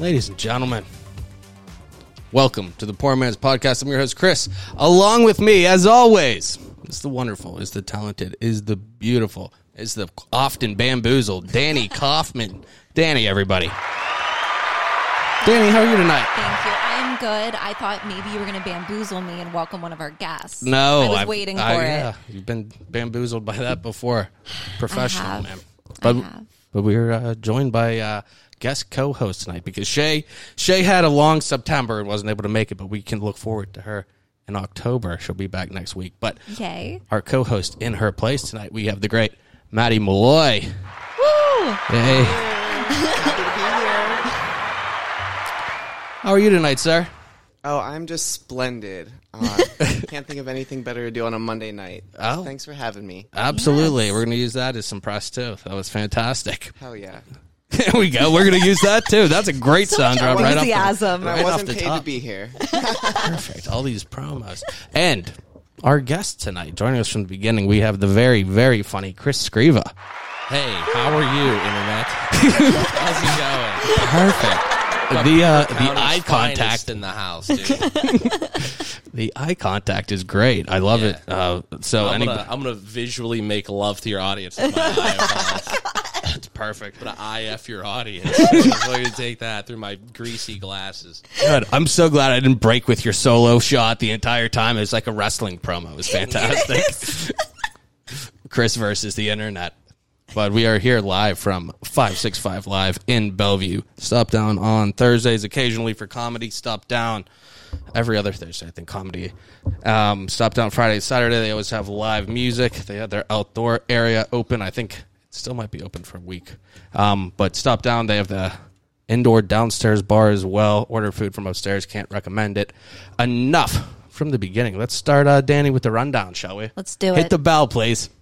Ladies and gentlemen, welcome to the Poor Man's Podcast. I'm your host, Chris. Along with me, as always, is the wonderful, is the talented, is the beautiful, is the often bamboozled Danii Kaufman. Danii, everybody. Danii, how are you tonight? Thank you. I'm good. I thought maybe you were going to bamboozle me and welcome one of our guests. No, I was I've- waiting I- for it. yeah, you've been bamboozled by that before. Professional, man. I But, but we're uh, joined by uh, guest co-host tonight because Shay Shay had a long September and wasn't able to make it, but we can look forward to her in October. She'll be back next week. But Yay. our co-host in her place tonight, we have the great Matty Malloy. Woo! Hey, how are you tonight, sir? Oh, I'm just splendid. Uh, can't think of anything better to do on a Monday night. Oh. Thanks for having me. Absolutely, Yes. we're going to use that as some press too. That was fantastic. Hell yeah. There we go. We're going to use that too. That's a great sound drop right off the, Enthusiasm. right I off wasn't the paid top. to be here. Perfect. All these promos. And our guest tonight, joining us from the beginning, we have the very, very funny Chris Scriva. Hey, how are you, Internet? How's it going? Perfect. The uh, the eye contact, in the house, dude. the eye contact is great. I love Yeah. it. Uh, so I'm any, gonna, I'm gonna visually make love to your audience. With my eyeballs. It's perfect. I'm IF your audience. I'm going to take that through my greasy glasses. Good. I'm so glad I didn't break with your solo shot the entire time. It's like a wrestling promo. It was fantastic. Chris versus the internet. But we are here live from 565 Live in Bellevue. Stop down on Thursdays occasionally for comedy. Stop down every other Thursday, I think, comedy. Um, stop down Friday, Saturday. They always have live music. They had their outdoor area open. I think it still might be open for a week. Um, but stop down. They have the indoor downstairs bar as well. Order food from upstairs. Can't recommend it enough from the beginning. Let's start, uh, Danii, with the rundown, shall we? Let's do Hit it. Hit the bell, please.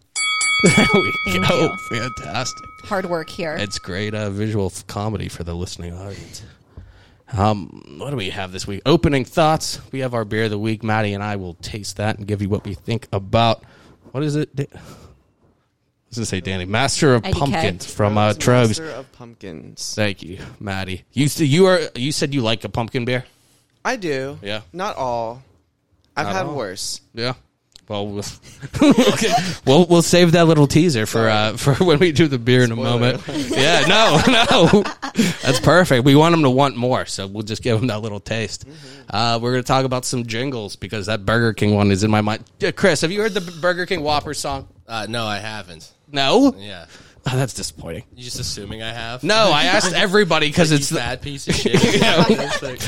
There we Thank go. you. Fantastic. Hard work here. It's great uh, visual f- comedy for the listening audience. Um, what do we have this week? Opening thoughts. We have our beer of the week. Matty and I will taste that and give you what we think about. What is it? Da- I was gonna say Danii, Master of IDK. Pumpkins from uh, Troegs. Master of Pumpkins. Thank you, Matty. You s- you are you said you like a pumpkin beer? I do. Yeah. Not all. I've Not had all. worse. Yeah. Well, we'll, okay. we'll we'll save that little teaser for uh, for when we do the beer in a moment. Yeah, no, no, that's perfect. We want them to want more, so we'll just give them that little taste. Uh, we're gonna talk about some jingles because that Burger King one is in my mind. Yeah, Chris, have you heard the Burger King Whopper song? Uh, no, I haven't. No, Yeah, oh, that's disappointing. you just assuming I have? No, I asked everybody because you it's the, fat piece of shit. It's like-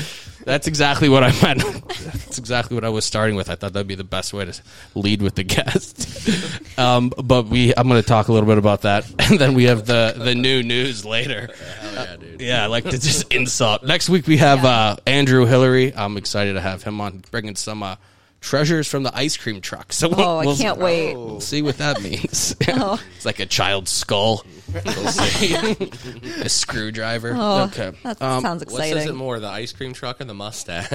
That's exactly what I meant. That's exactly what I was starting with. I thought that'd be the best way to lead with the guest. um, but we, I'm going to talk a little bit about that, and then we have the the new news later. Hell yeah, dude. Yeah, I like to just insult. Next week we have uh, Andrew Hillary. I'm excited to have him on, bringing some uh, treasures from the ice cream truck. So we'll, oh, I we'll- can't wait. We'll see what that means. Oh. it's like a child's skull. We'll see. a screwdriver. Oh, okay. that Um, sounds What says it more, the ice cream truck or the mustache?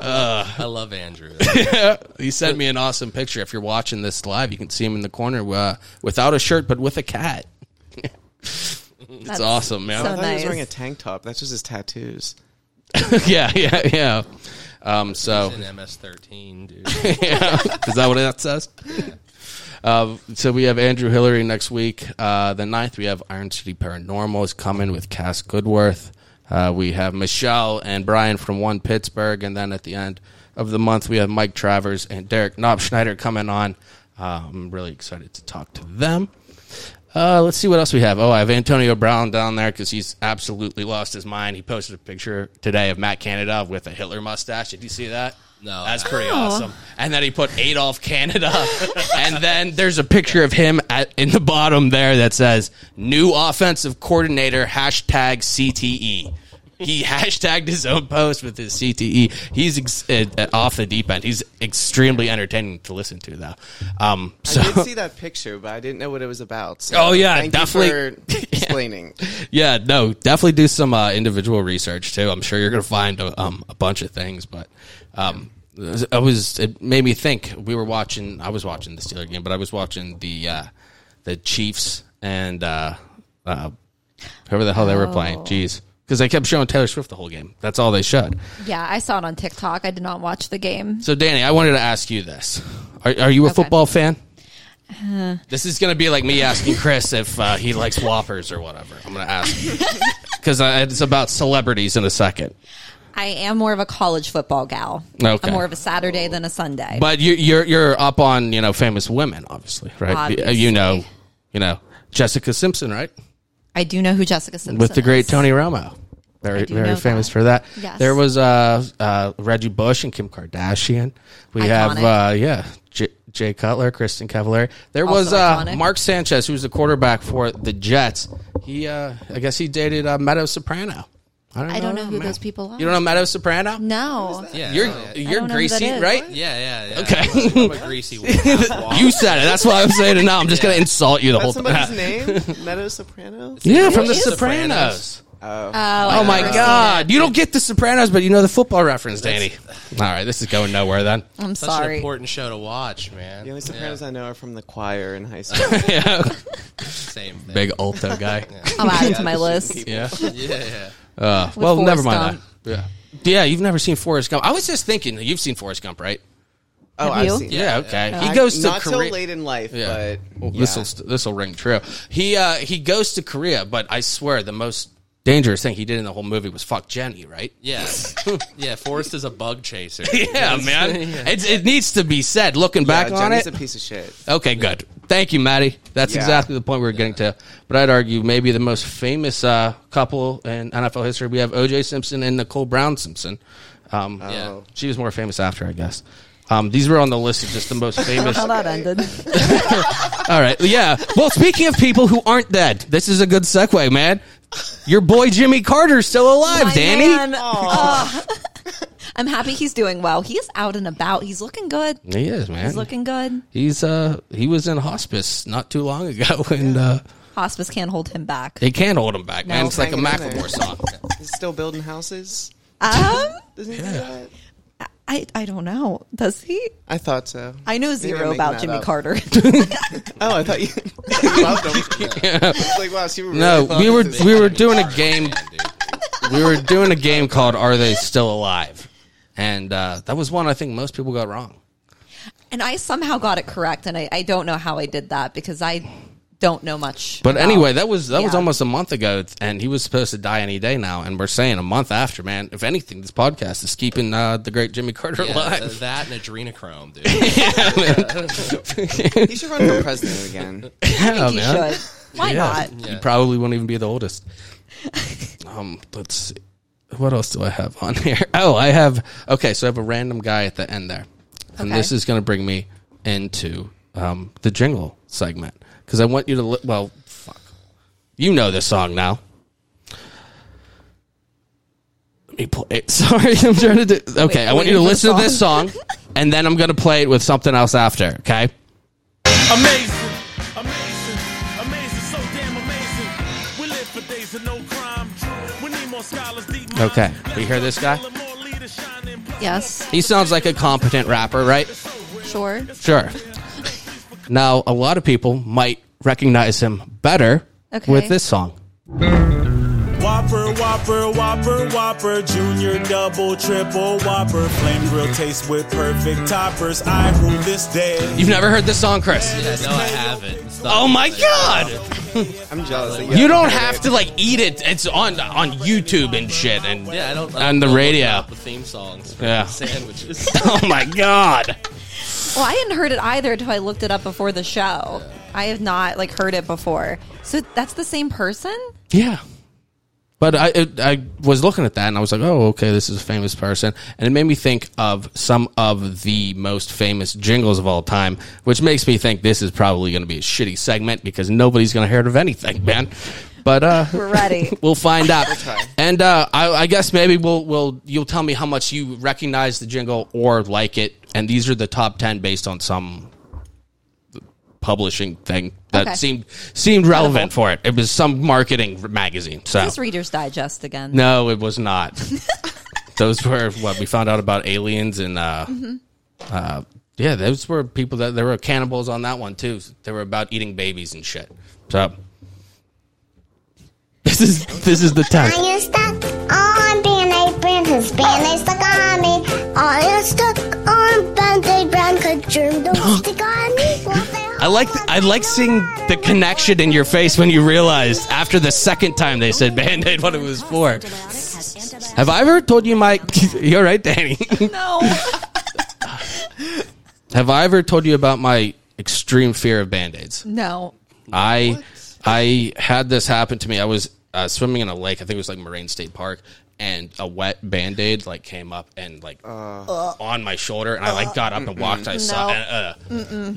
I love Andrew. He sent me an awesome picture. If you're watching this live, you can see him in the corner uh, without a shirt, but with a cat. it's That's awesome, man. so I thought he was wearing a tank top. That's just his tattoos. yeah, yeah, yeah. Um, so, MS-13, dude. yeah. is that what that says? Uh, so we have Andrew Hillary next week. Uh, the 9th, we have Iron City Paranormal is coming with Cass Goodworth. Uh, we have Michelle and Brian from One Pittsburgh, and then at the end of the month, we have Mike Travers and Derek Knopf Schneider coming on. Uh, I'm really excited to talk to them. Uh, let's see what else we have. Oh, I have Antonio Brown down there because he's absolutely lost his mind. He posted a picture today of Matt Canada with a Hitler mustache. Did you see that? No, That's no. pretty awesome. And then he put Adolf Canada. and then there's a picture of him at, in the bottom there that says new offensive coordinator hashtag CTE. He hashtagged his own post with his CTE. He's ex- uh, uh, off the deep end. He's extremely entertaining to listen to, though. Um, so I did see that picture, but I didn't know what it was about. So Oh, yeah, thank definitely. You for explaining. yeah, no, definitely do some uh, individual research too. I'm sure you're going to find a, um, a bunch of things, but um, I was it made me think. We were watching. I was watching the Steeler game, but I was watching the uh, the Chiefs and uh, uh, whoever the hell they were playing. Oh. Jeez, because they kept showing Taylor Swift the whole game. That's all they showed. Yeah, I saw it on TikTok. I did not watch the game. So, Danii, I wanted to ask you this: Are, are you a Okay. football fan? this is going to be like me asking Chris if uh, he likes Whoppers or whatever. I'm going to ask because it's about celebrities in a second. I am more of a college football gal. Okay. I'm more of a Saturday than a Sunday. But you, you're you're up on you know famous women, obviously, right? Obviously. You know, you know Jessica Simpson, right? I do know who Jessica Simpson With the great is. Tony Romo. Very do very know famous that. for that. Yes. There was uh, uh, Reggie Bush and Kim Kardashian. We have uh, yeah J- Jay Cutler, Kristin Cavallari. There Also was uh, iconic. Mark Sanchez, who was the quarterback for the Jets. He uh, I guess he dated uh, Meadow Soprano. I don't know, I don't know who those people are. You don't know Meadow Soprano? No. Yeah, You're yeah, you're don't know who that greasy, is. right? yeah, yeah, yeah. Okay. I'm a greasy one. You said it. That's why I'm saying it now. I'm just gonna insult you the whole That's time. somebody's name? Meadow Soprano? Yeah, from The Is- Sopranos. Oh. Oh, oh my God! You don't get The Sopranos, but you know the football reference, Danii. All right, this is going nowhere then. I'm Such an sorry. important show to watch, man. The only Sopranos Yeah, I know are from the choir in high school. yeah, same thing. Big alto guy. I'll add it to my list. Yeah. Yeah, yeah. Uh, well, Forrest never mind Gump. that. Yeah. Yeah, you've never seen Forrest Gump. I was just thinking, you've seen Forrest Gump, right? Oh, Have I've you? seen Yeah. it. okay. I- He goes to not Korea. till late in life, Yeah. but Well, yeah. this will this will ring true. He uh, he goes to Korea, but I swear the most dangerous thing he did in the whole movie was fuck Jenny, right? Yeah. yeah, Forrest is a bug chaser. Yeah, man. It, it needs to be said. Looking Yeah, back on Jenny's it, a piece of shit. Okay, good. Thank you, Matty. That's Yeah. exactly the point we were getting to. But I'd argue maybe the most famous uh, couple in NFL history. We have O.J. Simpson and Nicole Brown Simpson. Um, Yeah. She was more famous after, I guess. Um, these were on the list of just the most famous. How that ended. All right, yeah. Well, speaking of people who aren't dead, this is a good segue, man. Your boy Jimmy Carter's still alive, My Danii. man. I'm happy he's doing well. He is out and about. He's looking good. He is, man. He's looking good. He's uh he was in hospice not too long ago, and uh, Hospice can't hold him back. they can't hold him back, man. It's like a Hanging in there. Macklemore song. He's still building houses. Um, Doesn't he do that? I, I don't know. Does he? I thought so. I know Maybe I'm zero making about that Jimmy up. Carter. Oh, I thought you, you loved him. It's like, wow, she really No, thought we were this. we were doing a game. We were doing a game called "Are They Still Alive?" and uh, that was one I think most people got wrong. and I somehow got it correct, and I, I don't know how I did that because I don't know much. But about- anyway, that was that was almost a month ago, and he was supposed to die any day now. And we're saying a month after, man. If anything, this podcast is keeping uh, the great Jimmy Carter Yeah, alive. th- that and adrenochrome, dude. He should run for president again. Yeah, he man. should. Why Yeah. not? He probably won't even be the oldest. um, let's see. What else do I have on here? Oh, I have. Okay, so I have a random guy at the end there, and Okay. this is going to bring me into um, the jingle segment because I want you to. Li- well, fuck, you know this song now. Let me play it. Sorry, I'm trying to do. Okay, I want you to waiting for listen to this song, and then I'm going to play it with something else after. Okay. Amazing, amazing, amazing, so damn amazing. We live for days of no crime. We need more scholars, deep minds. Okay, you hear this guy? More leaders shining. Yes, He sounds like a competent rapper, right? sure. Sure. Now, a lot of people might recognize him better Okay. with this song. Whopper, Whopper, Whopper, Whopper, Junior, Double, Triple, Whopper, Flame Grill taste with perfect toppers. I rule this day. You've never heard this song, Chris? Yeah, no, I haven't. It's not- Oh my god! I'm jealous. That You don't have to like eat it. It's on on YouTube and shit. And Yeah, I don't. I on don't the go radio. looking The theme songs. For Yeah. Sandwiches. oh my god! Well, I hadn't heard it either until I looked it up before the show. I have not like heard it before. So that's the same person. Yeah, But I it, I was looking at that and I was like, oh, okay, this is a famous person, and it made me think of some of the most famous jingles of all time, which makes me think this is probably going to be a shitty segment because nobody's going to hear it of anything, man. But uh, We're ready. we'll find out. and uh, I, I guess maybe we'll we'll you'll tell me how much you recognize the jingle or like it, and these are the top ten based on some publishing thing that Okay. seemed seemed relevant for it. It was some marketing magazine. So This Reader's Digest again. no, it was not. those were what we found out about aliens and uh, uh, yeah, those were people that there were cannibals on that one too. They were about eating babies and shit. So this is this is the time. Are you stuck on Band-Aid brand? Cause Band-Aid stuck on me. Are you stuck on Band-Aid brand? Cause germ don't stick on me. I like I like seeing the connection in your face when you realized after the second time they said band aid what it was for. Have I ever told you my? You're right, Danii. No. Have I ever told you about my extreme fear of band aids? No. I I had this happen to me. I was uh, swimming in a lake. I think it was like Moraine State Park, and a wet band aid like came up and like on my shoulder, and I like got up and walked. I saw No. uh,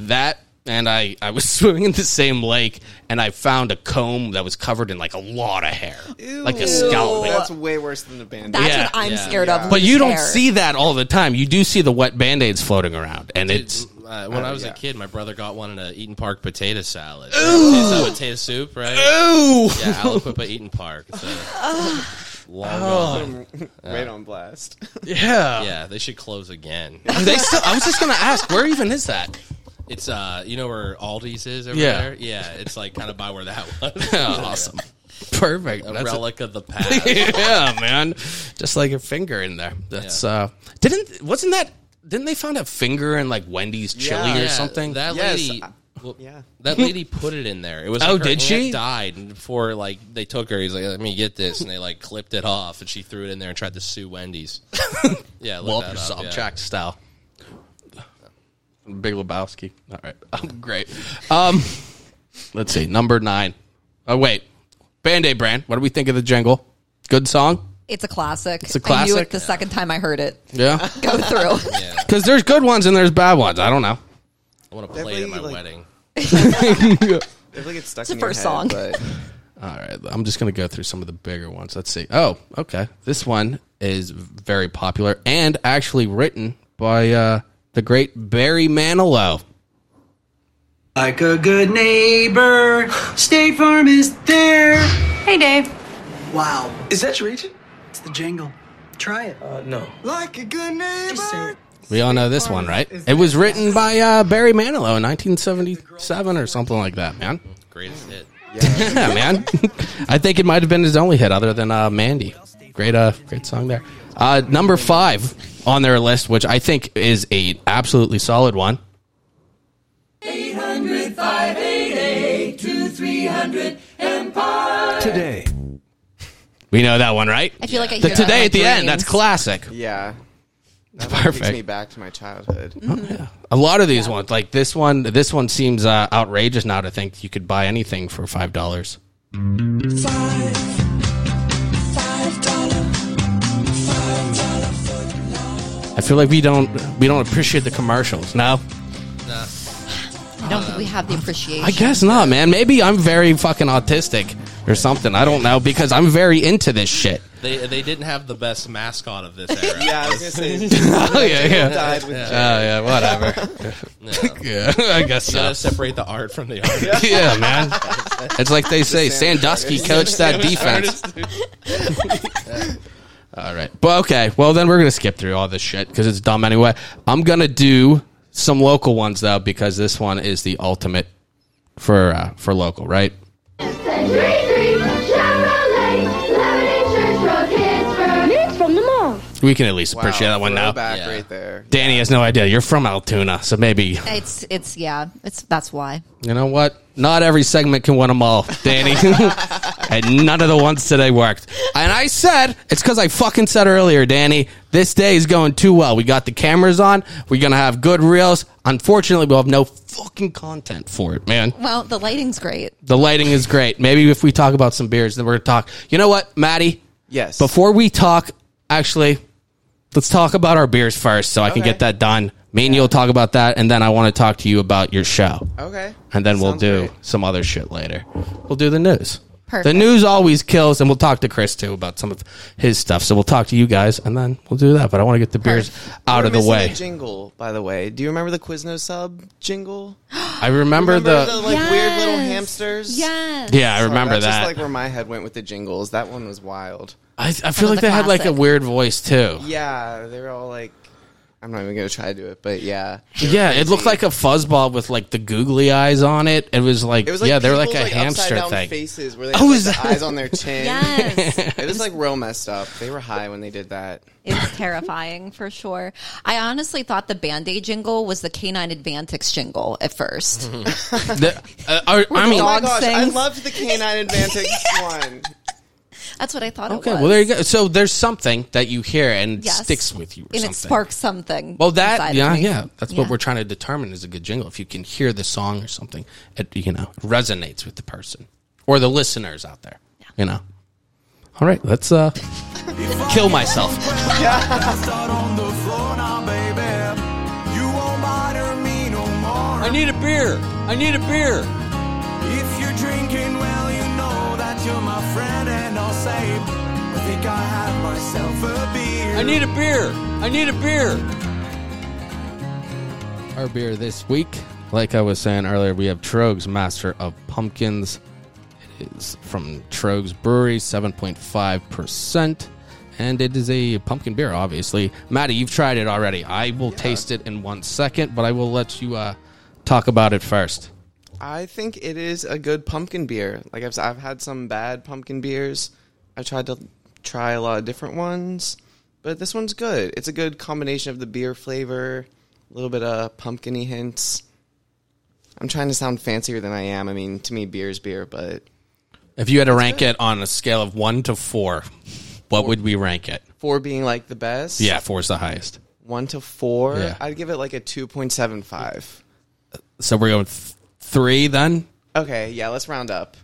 that. And I, I was swimming in the same lake, and I found a comb that was covered in like a lot of hair, like a scalp. That's way worse than the band That's Yeah. what I'm Yeah. scared of. But you loose don't see that all the time. You do see the wet band aids floating around, and it's Uh, when I was yeah. a kid, my brother got one in a Eat'n Park potato salad. Ooh. potato soup, right? ooh. Yeah, Aliquippa Eat'n Park. It's a long gone. right on blast. Yeah. Yeah, they should close again. They still, I was just gonna ask, where even is that? It's uh, you know where Aldi's is over Yeah. there? Yeah, it's like kind of by where that was. awesome. Perfect. A That's a- relic of the past. yeah, man. Just like a finger in there. That's uh didn't wasn't that didn't they find a finger in like Wendy's chili Yeah. or Yeah, something? That Yes, lady. I- well, yeah. That lady put it in there. It was Oh, like her did aunt she? Died and before like they took her. He's like, "Let me get this," and they like clipped it off, and she threw it in there and tried to sue Wendy's. yeah, look Walter that up, yeah. Sobchak style. Big Lebowski. All right. Um, great. Um let's see. Number nine. Oh wait. Band-Aid brand. What do we think of the jingle? Good song? It's a classic. It's a I knew it the second time I heard it. Yeah. Go through. Yeah, Because there's good ones and there's bad ones. I don't know. I want to play it at my like- wedding. If it gets stuck the in your first head, song. but All right, I'm just going to go through some of the bigger ones. Let's see. Oh, okay. This one is very popular and actually written by uh, the great Barry Manilow. Like a good neighbor, State Farm is there. Hey, Dave. Wow. Is that your agent? It's the jingle. Try it. Uh, no. Like a good neighbor. Just say it. We all know this one, right? It was written by uh, Barry Manilow in 1977 or something like that, man. Greatest hit. yeah, man. I think it might have been his only hit, other than uh, Mandy. Great, uh, great song there. Uh, number five on their list, which I think is a absolutely solid one. Today. We know that one, right? I feel like I The that in today my at the end. dreams. That's classic. yeah. That one perfect. Takes me back to my childhood. A lot of these ones, like this one, this one seems uh, outrageous now to think you could buy anything for five dollars. Five. I feel like we don't we don't appreciate the commercials. No, I don't think we have the appreciation. I guess not, man. Maybe I'm very fucking autistic or something. I don't know because I'm very into this shit. They they didn't have the best mascot of this era. Yeah, I was gonna say. Oh yeah, yeah. died with Oh yeah, whatever. Yeah. yeah, I guess You so. gotta separate the art from the artist. Yeah, man. It's like they say, Sandusky coached that defense. all right. Well, okay. Well, then we're going to skip through all this shit because it's dumb anyway. I'm going to do some local ones, though, because this one is the ultimate for uh, for local, right? Minutes from the mall. We can at least appreciate that one now. Back Yeah. right there. Danii has no idea. You're from Altoona, so maybe, It's it's yeah. It's that's why. you know what? Not every segment can win them all, Danii. and none of the ones today worked. And I said, it's because I fucking said earlier, Danii, This day is going too well. We got the cameras on. We're gonna have good reels. Unfortunately, we'll have no fucking content for it, man. Well, the lighting's great. The lighting is great. Maybe if we talk about some beers, then we're gonna talk. You know what, Matty? Yes. Before we talk, actually, let's talk about our beers first, so I can Okay. get that done. Me and you'll talk about that, and then I want to talk to you about your show. Okay. and then we'll do great. some other shit later. We'll do the news. Perfect. The news always kills, and we'll talk to Chris too about some of his stuff. So we'll talk to you guys, and then we'll do that. But I want to get the beers out We're of the missing way. a jingle, by the way. Do you remember the Quizno sub jingle? I remember, Remember the, the, like weird little Yes. hamsters? Yes. yeah, I Sorry, remember that's that. Just like where my head went with the jingles. That one was wild. I, I feel like the they had like a classic. weird voice too. Yeah, they were all like. I'm not even gonna try to do it, but yeah. Yeah, it looked like a fuzzball with like the googly eyes on it. It was like, It was like yeah, they're like a people's, hamster upside down thing. faces where they Oh, had like, is the that- eyes on their chin. Yes. it was like real messed up. They were high when they did that. It was terrifying for sure. I honestly thought the Band Aid jingle was the K9 Advantix jingle at first. The- uh, I- I mean, oh my dog gosh, I sings. loved the canine advantage one. That's what I thought okay, it was. well there you go. So there's something that you hear and Yes. sticks with you, or and something. it sparks something. Well, that inside of yeah, me. yeah, that's what we're trying to determine is a good jingle. If you can hear the song or something, it you know resonates with the person or the listeners out there. You know. All right, let's uh kill myself. I need a beer. I need a beer. If you're drinking, and I'll say, I think I have myself a beer. I need a beer. I need a beer. Our beer this week, like I was saying earlier, we have Troegs Master of Pumpkins. It is from Troegs Brewery, seven point five percent. And it is a pumpkin beer, obviously. Matty, you've tried it already. I will taste it in one second, but I will let you uh, talk about it first. I think it is a good pumpkin beer. Like I've I've had some bad pumpkin beers. I tried to try a lot of different ones, but this one's good. It's a good combination of the beer flavor, a little bit of pumpkiny hints. I'm trying to sound fancier than I am. I mean, to me, beer is beer, but If you had to rank it on a scale of one to four, what would we rank it? four being like the best, Yeah, four is the highest. one to four, Yeah. I'd give it like a two point seven five. So we're going th- three then? Okay, yeah, let's round up.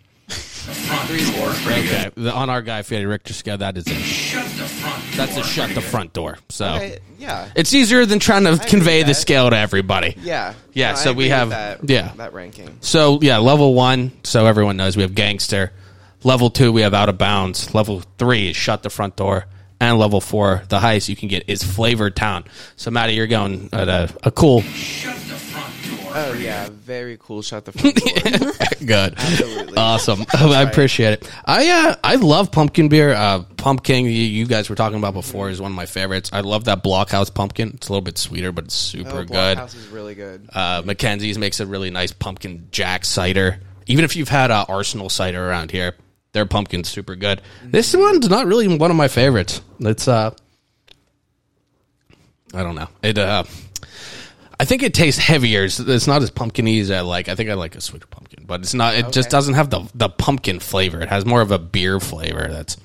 Three's good. Okay. The, on our Guy Fieri Richter scale, that is a shut the front. That's a shut the front door. So Okay, yeah, it's easier than trying to agree convey the that. scale to everybody. yeah, Yeah, No, I so we agree with have- that, yeah. that ranking. So yeah, level one, so everyone knows we have gangster. Level two, we have out of bounds. Level three is shut the front door. And level four, the highest you can get is Flavortown. So Matty, you're going at a, a cool Oh yeah, very cool. Shut the front door. good. Absolutely. Awesome. I appreciate it. I uh, I love pumpkin beer. Uh, pumpkin you, you guys were talking about before is one of my favorites. I love that Blockhouse pumpkin. It's a little bit sweeter, but it's super Oh, good. Blockhouse is really good. Uh, McKenzie's makes a really nice pumpkin jack cider. Even if you've had uh, Arsenal cider around here, their pumpkin's super good. This one's not really one of my favorites. It's uh, I don't know. It uh, I think it tastes heavier. It's, it's not as pumpkiny as I like. I think I like a sweeter pumpkin, but it's not. It just doesn't have the the pumpkin flavor. It has more of a beer flavor. That's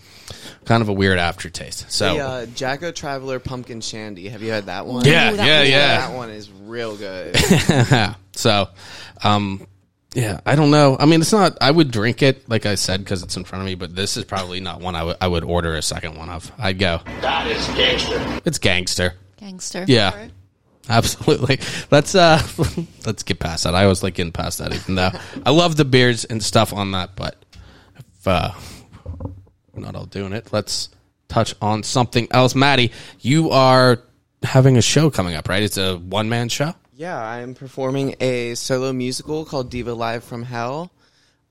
kind of a weird aftertaste. So The uh, Jack-O Traveler Pumpkin Shandy. Have you had that one? yeah, Ooh, that yeah, was yeah. That one is real good. so, um, yeah, I don't know. I mean, it's not. I would drink it, like I said, because it's in front of me. But this is probably not one I would- I would order a second one of. I'd go. That is gangster. It's gangster. Gangster. Yeah, absolutely. Let's uh, let's get past that. I was like getting past that, even though I love the beards and stuff on that. But if uh, we're not all doing it, let's touch on something else. Matty, you are having a show coming up, right? It's a one man show. yeah, I'm performing a solo musical called Diva Live from Hell.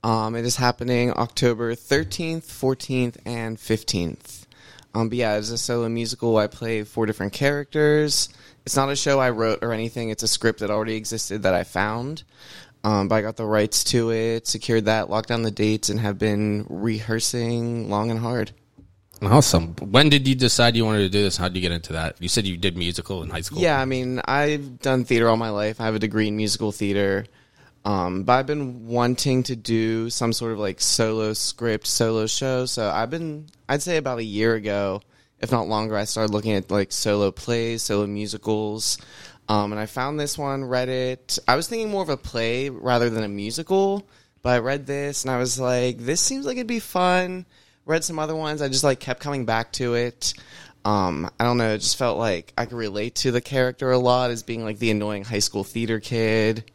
Um, it is happening October 13th, 14th, and 15th. Um, but yeah, it's a solo musical. I play four different characters. It's not a show I wrote or anything. It's a script that already existed that I found. Um, but I got the rights to it, secured that, locked down the dates, and have been rehearsing long and hard. Awesome. When did you decide you wanted to do this? How did you get into that? You said you did musical in high school. Yeah, I mean, I've done theater all my life. I have a degree in musical theater. Um, but I've been wanting to do some sort of like solo script, solo show. So I've been, I'd say about a year ago, if not longer, I started looking at like solo plays, solo musicals. Um, and I found this one, read it. I was thinking more of a play rather than a musical, but I read this and I was like, this seems like it'd be fun. Read some other ones. I just like kept coming back to it. Um, I don't know. It just felt like I could relate to the character a lot as being like the annoying high school theater kid.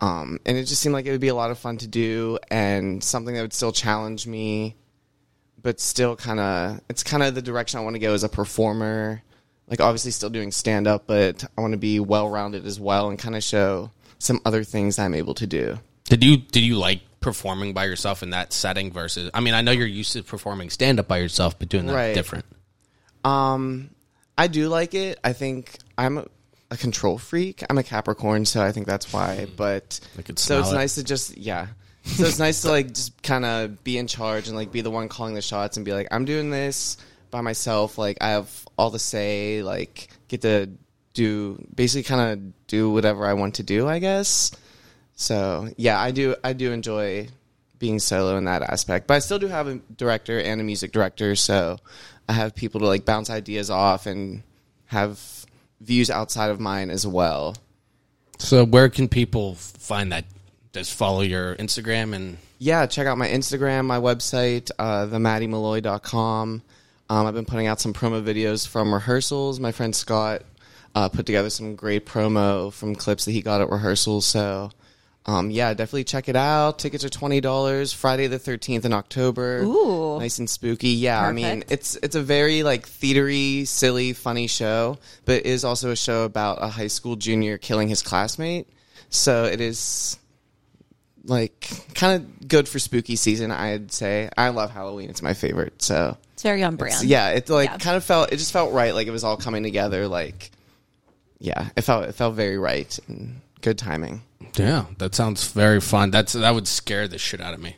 Um, and it just seemed like it would be a lot of fun to do and something that would still challenge me, but still kind of, it's kind of the direction I want to go as a performer. Like, obviously, still doing stand up, but I want to be well rounded as well and kind of show some other things I'm able to do. Did you did you like performing by yourself in that setting versus? I mean, I know you're used to performing stand up by yourself, but doing that Right. different. Um, I do like it. I think I'm a, a control freak. I'm a Capricorn, so I think that's why. But so it's it. nice to just yeah. So it's nice to like just kind of be in charge and like be the one calling the shots and be like, I'm doing this by myself. Like I have all the say. Like get to do basically kind of do whatever I want to do. I guess. So yeah, I do. I do enjoy being solo in that aspect, but I still do have a director and a music director. So I have people to like bounce ideas off and have views outside of mine as well. So where can people find that? Just follow your Instagram and Yeah, check out my Instagram, my website, uh, themattymalloy.com. Um, I've been putting out some promo videos from rehearsals. My friend Scott uh, put together some great promo from clips that he got at rehearsals. So, um, yeah, definitely check it out. Tickets are twenty dollars. Friday the thirteenth in October. Ooh. nice and spooky. Yeah, I mean it's it's a very like theatery, silly, funny show, but it is also a show about a high school junior killing his classmate. So it is like kind of good for spooky season. I'd say I love Halloween. It's my favorite. So It's very on brand. it's- yeah, it like Yeah. kind of felt. It just felt right. Like it was all coming together. Like yeah, it felt it felt very right and good timing. yeah, that sounds very fun. That's that would scare the shit out of me.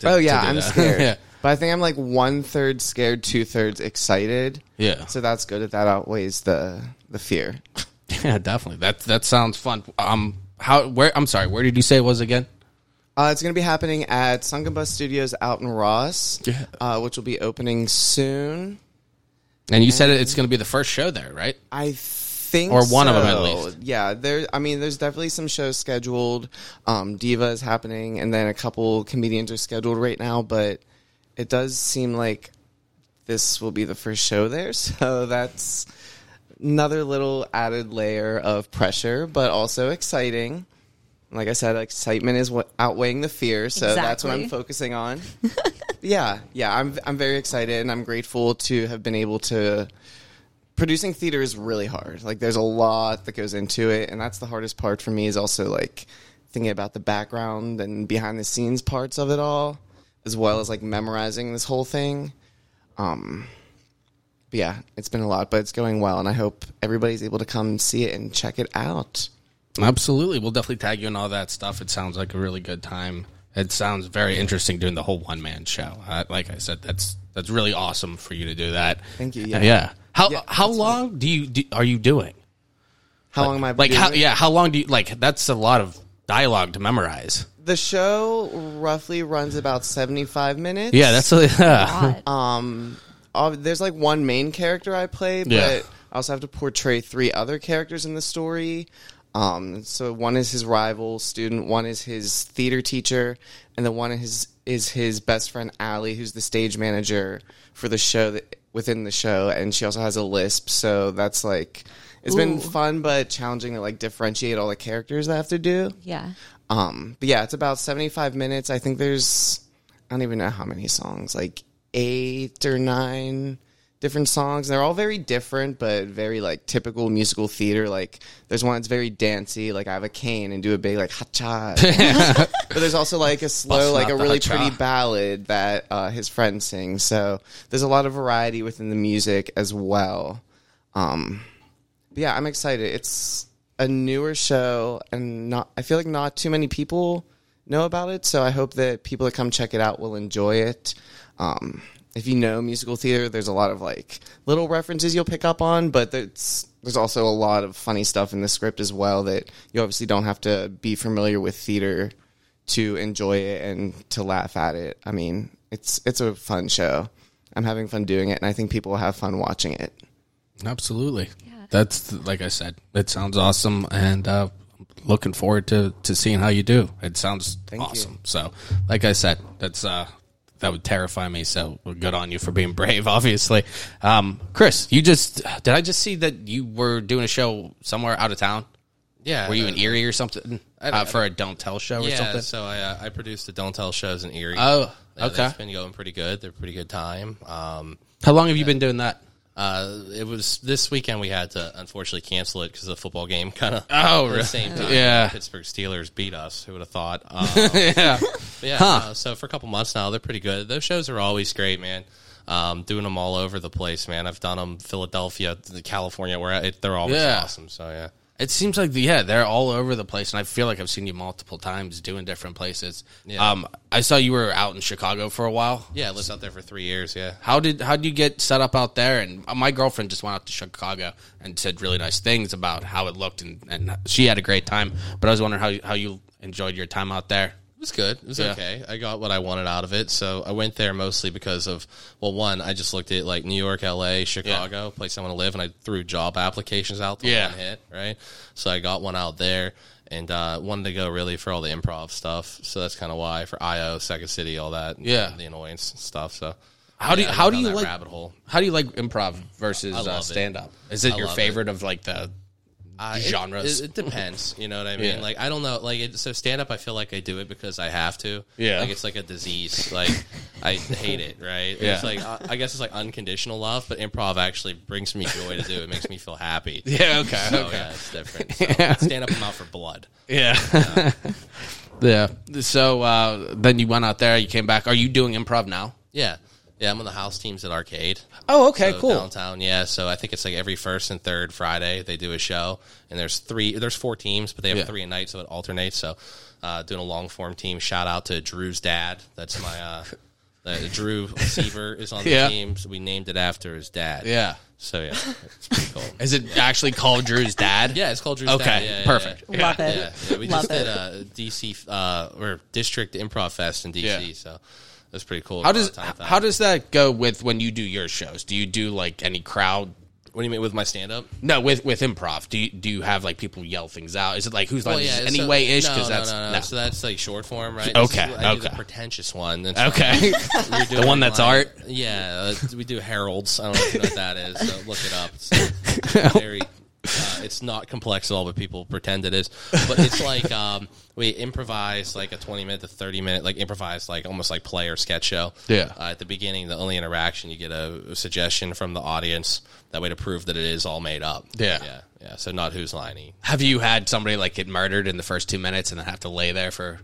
to- oh yeah, I'm that. scared. yeah. But I think I'm like one third scared, two thirds excited. Yeah. So that's good. That that outweighs the the fear. Yeah, definitely. That that sounds fun. Um, how? Where? I'm sorry. Where did you say it was again? Uh, it's going to be happening at Sunken Bus Studios out in Ross, Yeah. uh, which will be opening soon. And you said it's going to be the first show there, right? I think, Or one of them at least. Yeah, there. I mean, there's definitely some shows scheduled. Um, Diva is happening, and then a couple comedians are scheduled right now. But it does seem like this will be the first show there, so that's another little added layer of pressure, but also exciting. Like I said, excitement is what outweighing the fear, so that's what I'm focusing on. yeah, yeah, I'm I'm very excited, and I'm grateful to have been able to producing theater is really hard. Like there's a lot that goes into it, and that's the hardest part for me. Is also like thinking about the background and behind the scenes parts of it all, as well as like memorizing this whole thing. Um, but yeah, it's been a lot, but it's going well, and I hope everybody's able to come see it and check it out. Absolutely. We'll definitely tag you in all that stuff. It sounds like a really good time. It sounds very interesting doing the whole one man show. Uh, like I said, that's that's really awesome for you to do that. Thank you, Yeah. yeah. How Yeah, how that's long do you do, are you doing? How long am I Like doing how yeah, how long do you like that's a lot of dialogue to memorize. The show roughly runs about seventy five minutes. Yeah, that's a, yeah. God. um there's like one main character I play, but Yeah. I also have to portray three other characters in the story. Um, so one is his rival student, one is his theater teacher, and the one is is his best friend Allie, who's the stage manager for the show that within the show, and she also has a lisp. So that's like it's been fun but challenging to like differentiate all the characters I have to do. yeah. Um, but yeah, it's about 75 minutes. I think there's, I don't even know how many songs, like eight or nine different songs. And they're all very different, but very like typical musical theater. Like there's one that's very dancey, like I have a cane and do a big like ha-cha. but there's also like a slow, like a really ha-cha. pretty ballad that uh, his friend sings. So there's a lot of variety within the music as well. Um, yeah, I'm excited. It's a newer show, and not. I feel like not too many people know about it. So I hope that people that come check it out will enjoy it. Um, if you know musical theater, there's a lot of like little references you'll pick up on, but there's there's also a lot of funny stuff in the script as well that you obviously don't have to be familiar with theater to enjoy it and to laugh at it. I mean, it's it's a fun show. I'm having fun doing it, and I think people will have fun watching it. Absolutely. That's like I said. It sounds awesome, and uh, looking forward to to seeing how you do. It sounds Thank you. awesome. So, like I said, that's uh, that would terrify me. So, good on you for being brave. Obviously, um, Chris, you just did I just see that you were doing a show somewhere out of town? Yeah, Were you uh, in Erie or something uh, for a Don't Tell show or Yeah, something? so I uh, I produced the Don't Tell shows in Erie. Oh, Yeah, okay. That's been going pretty good. They're a pretty good time. Um, How long have you been doing that? Uh, it was this weekend we had to unfortunately cancel it because the football game kind of Oh, at really? the same time. Yeah. Pittsburgh Steelers beat us. Who would have thought? Um, yeah. Yeah, Huh. uh, so for a couple months now, they're pretty good. Those shows are always great, man. Um, doing them all over the place, man. I've done them Philadelphia, California, where it, they're always Yeah. awesome. So yeah, It seems like yeah, they're all over the place, and I feel like I've seen you multiple times doing different places. Yeah. Um, I saw you were out in Chicago for a while. yeah. I lived out there for three years. Yeah, How did how did you get set up out there? And uh, my girlfriend just went out to Chicago and said really nice things about how it looked, and, and she had a great time. But I was wondering how you, how you enjoyed your time out there. It was good. It was Yeah. okay. I got what I wanted out of it. So I went there mostly because of well, one, I just looked at like New York, L.A., Chicago, place I want to live, and I threw job applications out. The Yeah. one hit right. So I got one out there and uh, wanted to go really for all the improv stuff. So that's kind of why for IO, Second City, all that. Yeah. the annoyance stuff. So How do you yeah, how do you like rabbit hole? How do you like improv versus uh, stand up? Is it I your favorite of like the Uh, it- genres? It, it depends. You know what I mean? Yeah. Like I don't know. Like it, so, stand up. I feel like I do it because I have to. Yeah. Like it's like a disease. Like I hate it. Right. Yeah. It's like uh, I guess it's like unconditional love, but improv actually brings me joy to do. It makes me feel happy. yeah okay So okay yeah, it's different. So, stand up I'm out for blood. Yeah. yeah. So uh, then you went out there, you came back. Are you doing improv now? Yeah. Yeah, I'm on the house teams at Arcade. Oh, okay, So cool. Downtown, yeah. So I think it's like every first and third Friday they do a show, and there's three, there's four teams, but they have Yeah. three a night, so it alternates. So uh, doing a long form team. Shout out to Drew's dad. That's my uh, uh, Drew Seaver is on the Yeah. team. So we named it after his dad. Yeah. So yeah, it's pretty cool. Is it actually called Drew's dad? Yeah, it's called Drew's Okay, dad. Yeah, yeah, perfect. Yeah. Love it. Yeah, yeah, we Love just did a DC uh, or District Improv Fest in DC, Yeah. so that's pretty cool. How does time with that. how does that go with when you do your shows? Do you do like any crowd? what do you mean with my stand up? No, with with improv. Do you do you have like people yell things out? Is it like who's like so- anyway ish? No, Because no, that's no, no, So that's like short form, right? Okay, This is- I do the okay. pretentious one. That's okay. You're the one that's like- art. Yeah, uh, we do Harolds. I don't know you know what that is. So look it up. It's very. Uh, it's not complex at all, but people pretend it is. But it's like um, we improvise like a twenty minute to thirty minute, like improvise like almost like play or sketch show. Yeah. Uh, at the beginning, the only interaction you get a, suggestion from the audience. That way to prove that it is all made up. Yeah. yeah, yeah. So not who's lying. Have you had somebody like get murdered in the first two minutes and then have to lay there for?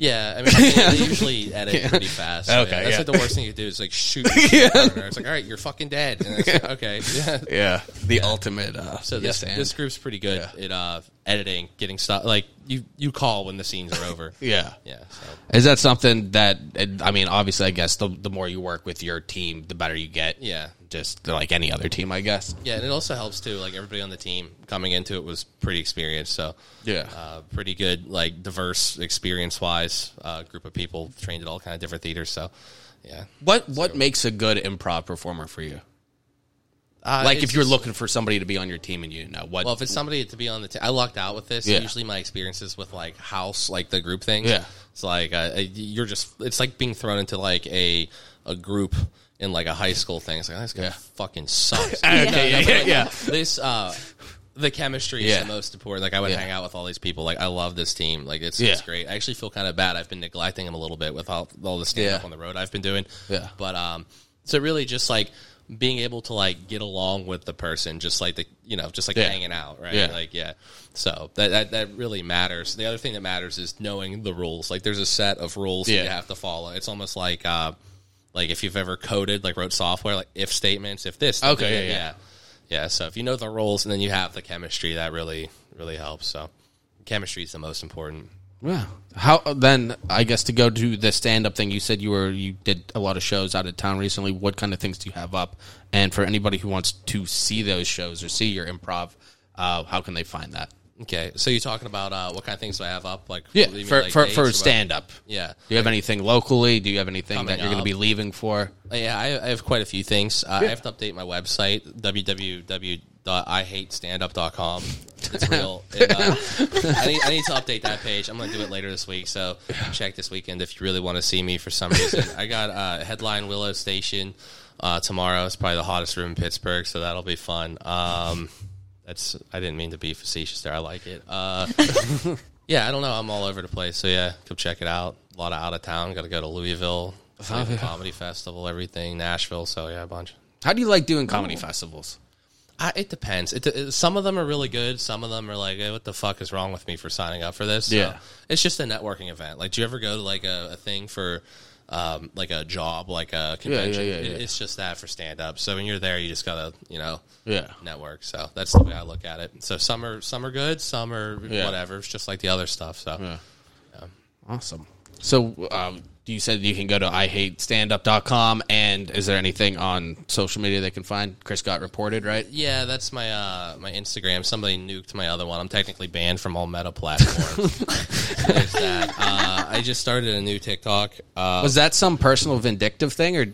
Yeah, I mean, they, they usually edit pretty fast. Okay, yeah. that's yeah. like the worst thing you do is like shoot. yeah. partner. It's like, all right, you're fucking dead. And it's like, okay, yeah. Yeah, the ultimate. Uh, So this yes, and. this group's pretty good It uh, editing, getting stuff like you you call when the scenes are over. yeah. yeah. So. Is that something that I mean? Obviously, I guess the the more you work with your team, the better you get. Yeah. just like any other team, I guess. Yeah, and it also helps too. Like everybody on the team coming into it was pretty experienced, so Yeah. uh, pretty good, like diverse experience wise uh, group of people trained at all kind of different theaters. So, yeah, What what makes a good improv performer for you? Uh, Like if you're just- looking for somebody to be on your team and you know what? Well, if it's somebody to be on the team, I lucked out with this. Yeah. Usually, my experiences with like house, like the group things. Yeah. it's like uh, you're just. It's like being thrown into like a a group in like a high school thing. It's like oh, this guy Yeah. fucking sucks. Okay, No, yeah, yeah, like, yeah. This uh, the chemistry is the most important. Like I would hang out with all these people. Like I love this team. Like it's, it's great. I actually feel kind of bad. I've been neglecting them a little bit with all, all the stand up on the road I've been doing. Yeah. but um, so really just like. Being able to like get along with the person, just like the you know, just like Yeah. hanging out, right? Yeah. Like yeah. So that, that that really matters. The other thing that matters is knowing the rules. Like there's a set of rules that you have to follow. It's almost like uh like if you've ever coded, like wrote software, like if statements, if this, Okay, yeah, yeah. yeah. Yeah, so if you know the rules and then you have the chemistry, that really really helps. So chemistry is the most important. Yeah. How then? I guess to go to the stand up thing, you said you were you did a lot of shows out of town recently. What kind of things do you have up? And for anybody who wants to see those shows or see your improv, uh, how can they find that? Okay, so you're talking about uh, what kind of things do I have up? Like, Yeah, mean for like for, for stand up. Yeah, Do you have anything locally? Do you have anything that you're going to be leaving for? Yeah, I, I have quite a few things. Uh, I have to update my website, www.ihatestandup.com. It's real. Uh, I, need, I need to update that page. I'm going to do it later this week. So check this weekend if you really want to see me for some reason. I got uh, headline Willow Station uh, tomorrow. It's probably the hottest room in Pittsburgh, so that'll be fun. Um, that's I didn't mean to be facetious there. I like it. Uh, yeah, I don't know. I'm all over the place. So yeah, go check it out. A lot of out of town. Got to go to Louisville, Louisville Comedy Festival, everything. Nashville. So yeah, a bunch. How do you like doing comedy festivals? I, it depends. It, it- some of them are really good. Some of them are like, hey, what the fuck is wrong with me for signing up for this? So, Yeah. it's just a networking event. Like, do you ever go to like a, a thing for, um, like a job, like a convention? yeah, It- yeah. It's just that for stand up. So when you're there, you just gotta, you know, Yeah. network. So that's the way I look at it. So some are some are good, some are Yeah. whatever. It's just like the other stuff. So Awesome. So um, you said you can go to ihatestandup.com and is there anything on social media they can find? Chris got reported, right? yeah, that's my uh, my Instagram. Somebody nuked my other one. I'm technically banned from all meta platforms. There's that. Uh, I just started a new TikTok. Uh, Was that some personal vindictive thing or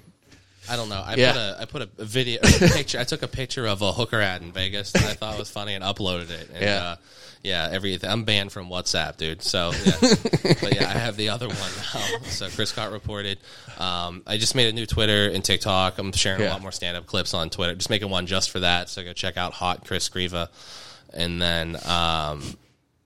I don't know. I Yeah. put a I put a video a picture. I took a picture of a hooker ad in Vegas that I thought was funny and uploaded it. And, Yeah. uh, yeah. Everything. I'm banned from WhatsApp, dude. So yeah. but yeah, I have the other one now. So Chris got reported. Um, I just made a new Twitter and TikTok. I'm sharing a lot more stand up clips on Twitter. Just making one just for that. So go check out Hot Chris Scriva, and then um,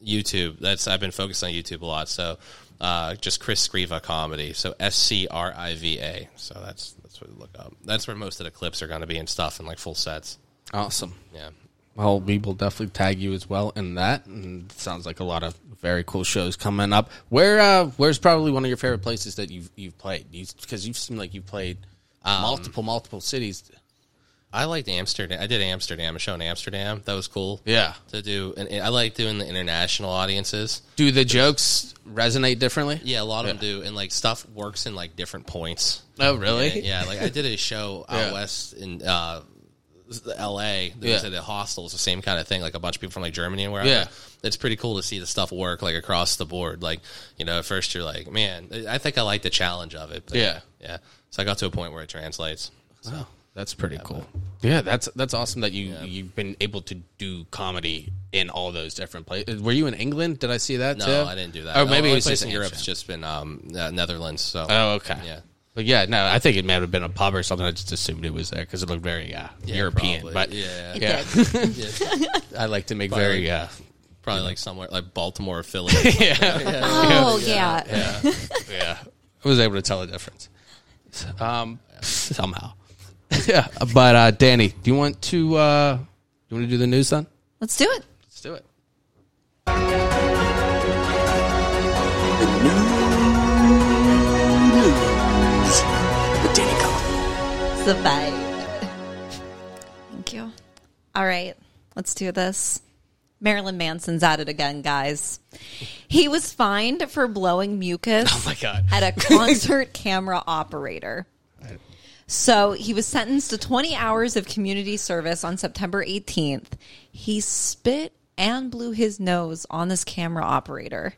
YouTube. That's I've been focused on YouTube a lot. So uh, just Chris Scriva comedy. So S C R I V A. So that's that's what look up. That's where most of the clips are going to be and stuff and like full sets. awesome? Yeah. Well, we will definitely tag you as well in that. And it sounds like a lot of very cool shows coming up. Where uh, where's probably one of your favorite places that you've you've played? Because you've seemed like you've played multiple multiple cities. I liked Amsterdam. I did Amsterdam, a show in Amsterdam. That was cool. Yeah. To do, and I like doing the international audiences. Do the jokes resonate differently? Yeah, a lot of them do, and like stuff works in like different points. Oh, really? Yeah, like I did a show out Yeah. west in uh, L.A. That was Yeah. at the hostel. It's the same kind of thing. Like a bunch of people from like Germany and wherever. Yeah. it's pretty cool to see the stuff work like across the board. Like you know, at first you're like, man, I think I like the challenge of it. But Yeah. yeah. So I got to a point where it translates. Oh, that's pretty cool. Yeah, that's that's awesome that you you've been able to do comedy in all those different places. Were you in England? Did I see that? No, too? I didn't do that. Oh, The maybe it's just in Europe. It's just been um, uh, Netherlands. So Oh, okay. Yeah. But yeah, no, I think it may have been a pub or something. I just assumed it was there because it looked very uh, Yeah, European. probably. But Yeah. Yeah, Yeah. I like to make Probably very like- uh, probably like somewhere like Baltimore or Philly. yeah, Oh yeah. yeah. yeah. I was able to tell the difference. Um, somehow. yeah, but uh, Danii, do you want to uh, you want to do the news then? Let's do it. Let's do it. News Cullen. Survive. Thank you. All right, let's do this. Marilyn Manson's at it again, guys. He was fined for blowing mucus Oh my God. at a concert camera operator. So he was sentenced to 20 hours of community service on September 18th. He spit and blew his nose on this camera operator.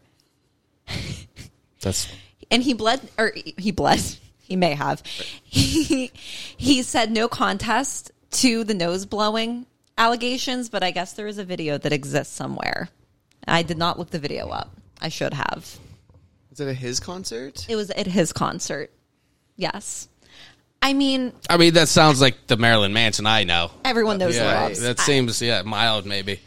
That's and he bled or he bled he may have he he said no contest to the nose blowing allegations but i guess there is a video that exists somewhere i did not look the video up i should have Is it at his concert? it was at his concert yes i mean I mean, that sounds like the Marilyn Manson I know. everyone knows the Yeah, ropes. that I- seems yeah mild maybe.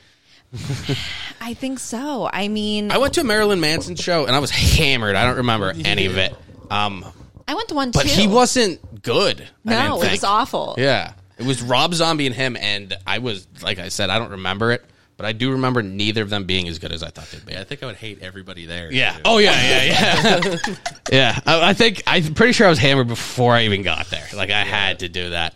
I, think so i mean I went to a Marilyn Manson show and I was hammered. I don't remember any of it. Um, I went to one but too he wasn't good. I no didn't it think. was awful Yeah, it was Rob Zombie and him, and I was like I said, I don't remember it, but I do remember neither of them being as good as I thought they'd be. Yeah, I think I would hate everybody there. Yeah. too. Oh yeah, yeah, yeah. yeah. I, I think I'm pretty sure I was hammered before I even got there. Like I had to do that.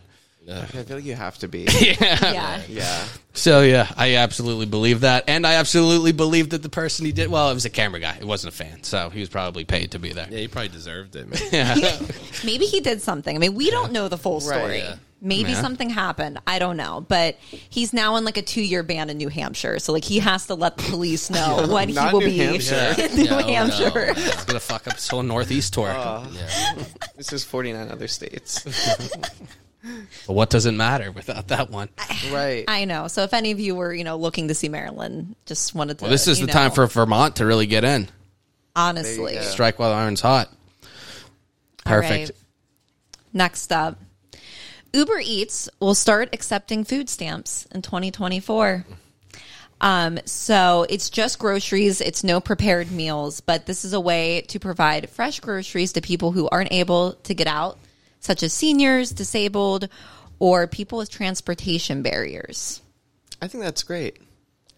I feel like you have to be. Yeah. yeah. So yeah, I absolutely believe that, and I absolutely believe that the person he did well, it was a camera guy. It wasn't a fan, so he was probably paid to be there. Yeah, he probably deserved it. Man. Maybe he did something. I mean, we don't know the full story. yeah. Maybe Yeah. something happened. I don't know. But he's now in like a two year ban in New Hampshire. So like he has to let the police know when he Not will New be Hampshire. in New Yeah, oh, no. Hampshire. It's gonna fuck up his whole Northeast tour. Yeah. This is 49 other states. But what does it matter without that one? right. I know. So if any of you were, you know, looking to see Marilyn, just wanted to. Well, this is you the time for Vermont to really get in. honestly. There you go. Strike while the iron's hot. All Perfect. right. Next up, Uber Eats will start accepting food stamps in 2024. Um, so it's just groceries, it's no prepared meals, but this is a way to provide fresh groceries to people who aren't able to get out, such as seniors, disabled, or people with transportation barriers. I think that's great.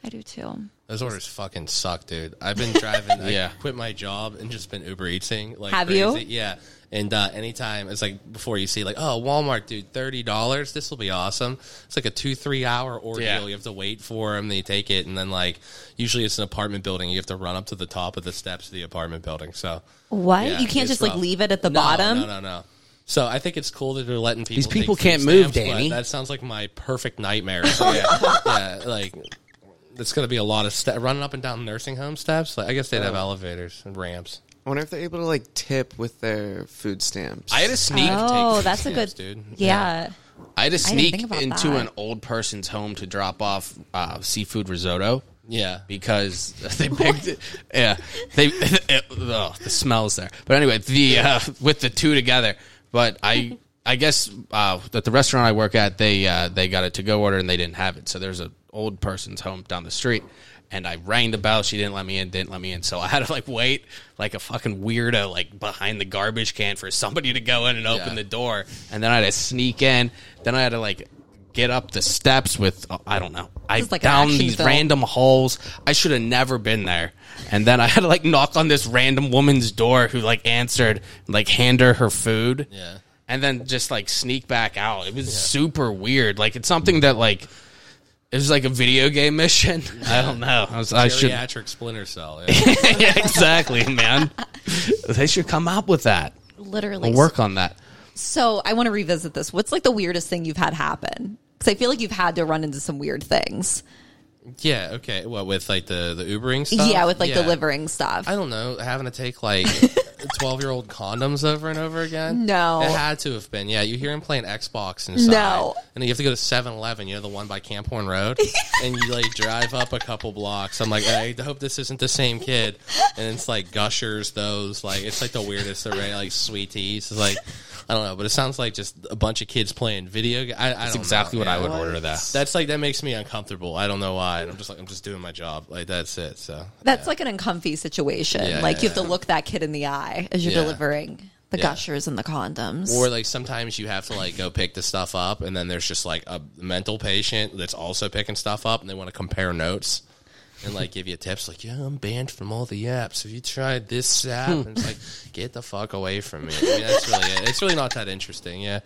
I do too. Those orders fucking suck, dude. I've been driving. Yeah. I quit my job and just been Uber Eating. Like Have crazy. you? Yeah. And uh, anytime it's like before you see like oh Walmart dude thirty dollars this will be awesome it's like a two three hour ordeal Yeah. you have to wait for them they take it and then like usually it's an apartment building you have to run up to the top of the steps of the apartment building so What? yeah, you can't it's just like leave it at the No, bottom? no no no so I think it's cool that they're letting people These people food can't move, stamps, Danii. that sounds like my perfect nightmare so yeah, yeah like it's going to be a lot of ste- running up and down nursing home steps. Like, I guess they'd have elevators and ramps. I wonder if they're able to like tip with their food stamps. I had a sneak. Oh, Take that's a good. dude. Yeah. I had to sneak into that. an old person's home to drop off uh, seafood risotto. Yeah. because they picked it. Yeah, they. It, oh, the smells there. But anyway, the uh, with the two together. But I, I guess uh, at the restaurant I work at, they uh, they got a to go order and they didn't have it. So there's an old person's home down the street. And I rang the bell. She didn't let me in. Didn't let me in. So I had to like wait, like a fucking weirdo, like behind the garbage can for somebody to go in and open Yeah. the door. And then I had to sneak in. Then I had to like get up the steps with I don't know. I is like an found these film. random holes. I should have never been there. And then I had to like knock on this random woman's door who like answered, like hand her her food. Yeah. And then just like sneak back out. It was super weird. Like it's something that like it was like a video game mission. I don't know. I was I should Geriatric splinter cell. Yeah. yeah, exactly, man. they should come up with that. Literally. We'll work on that. So I want to revisit this. What's like the weirdest thing you've had happen? Because I feel like you've had to run into some weird things. yeah. Okay. What with like the the Ubering stuff? Yeah, with like Yeah. delivering stuff. I don't know. Having to take like twelve year old condoms over and over again. No. it had to have been. Yeah, you hear him playing Xbox inside. No. and then you have to go to 7-Eleven, You know the one by Camp Horne Road, and you like drive up a couple blocks. I'm like, I hope this isn't the same kid. And it's like Gushers, those like it's like the weirdest array, like sweeties. It's like I don't know, but it sounds like just a bunch of kids playing video. ga- I, I That's don't exactly know. what I Yeah. would order that. That's like that makes me uncomfortable. I don't know why. And I'm just like I'm just doing my job. Like that's it. So That's like an uncomfy situation. Yeah, like you have yeah. to look that kid in the eye as you're Yeah. delivering the Yeah. gushers and the condoms. Or like sometimes you have to like go pick the stuff up, and then there's just like a mental patient that's also picking stuff up, and they want to compare notes and like give you tips. Like, yeah, I'm banned from all the apps. Have you tried this app? and it's like, get the fuck away from me. I mean, that's really it. It's really not that interesting. Yeah,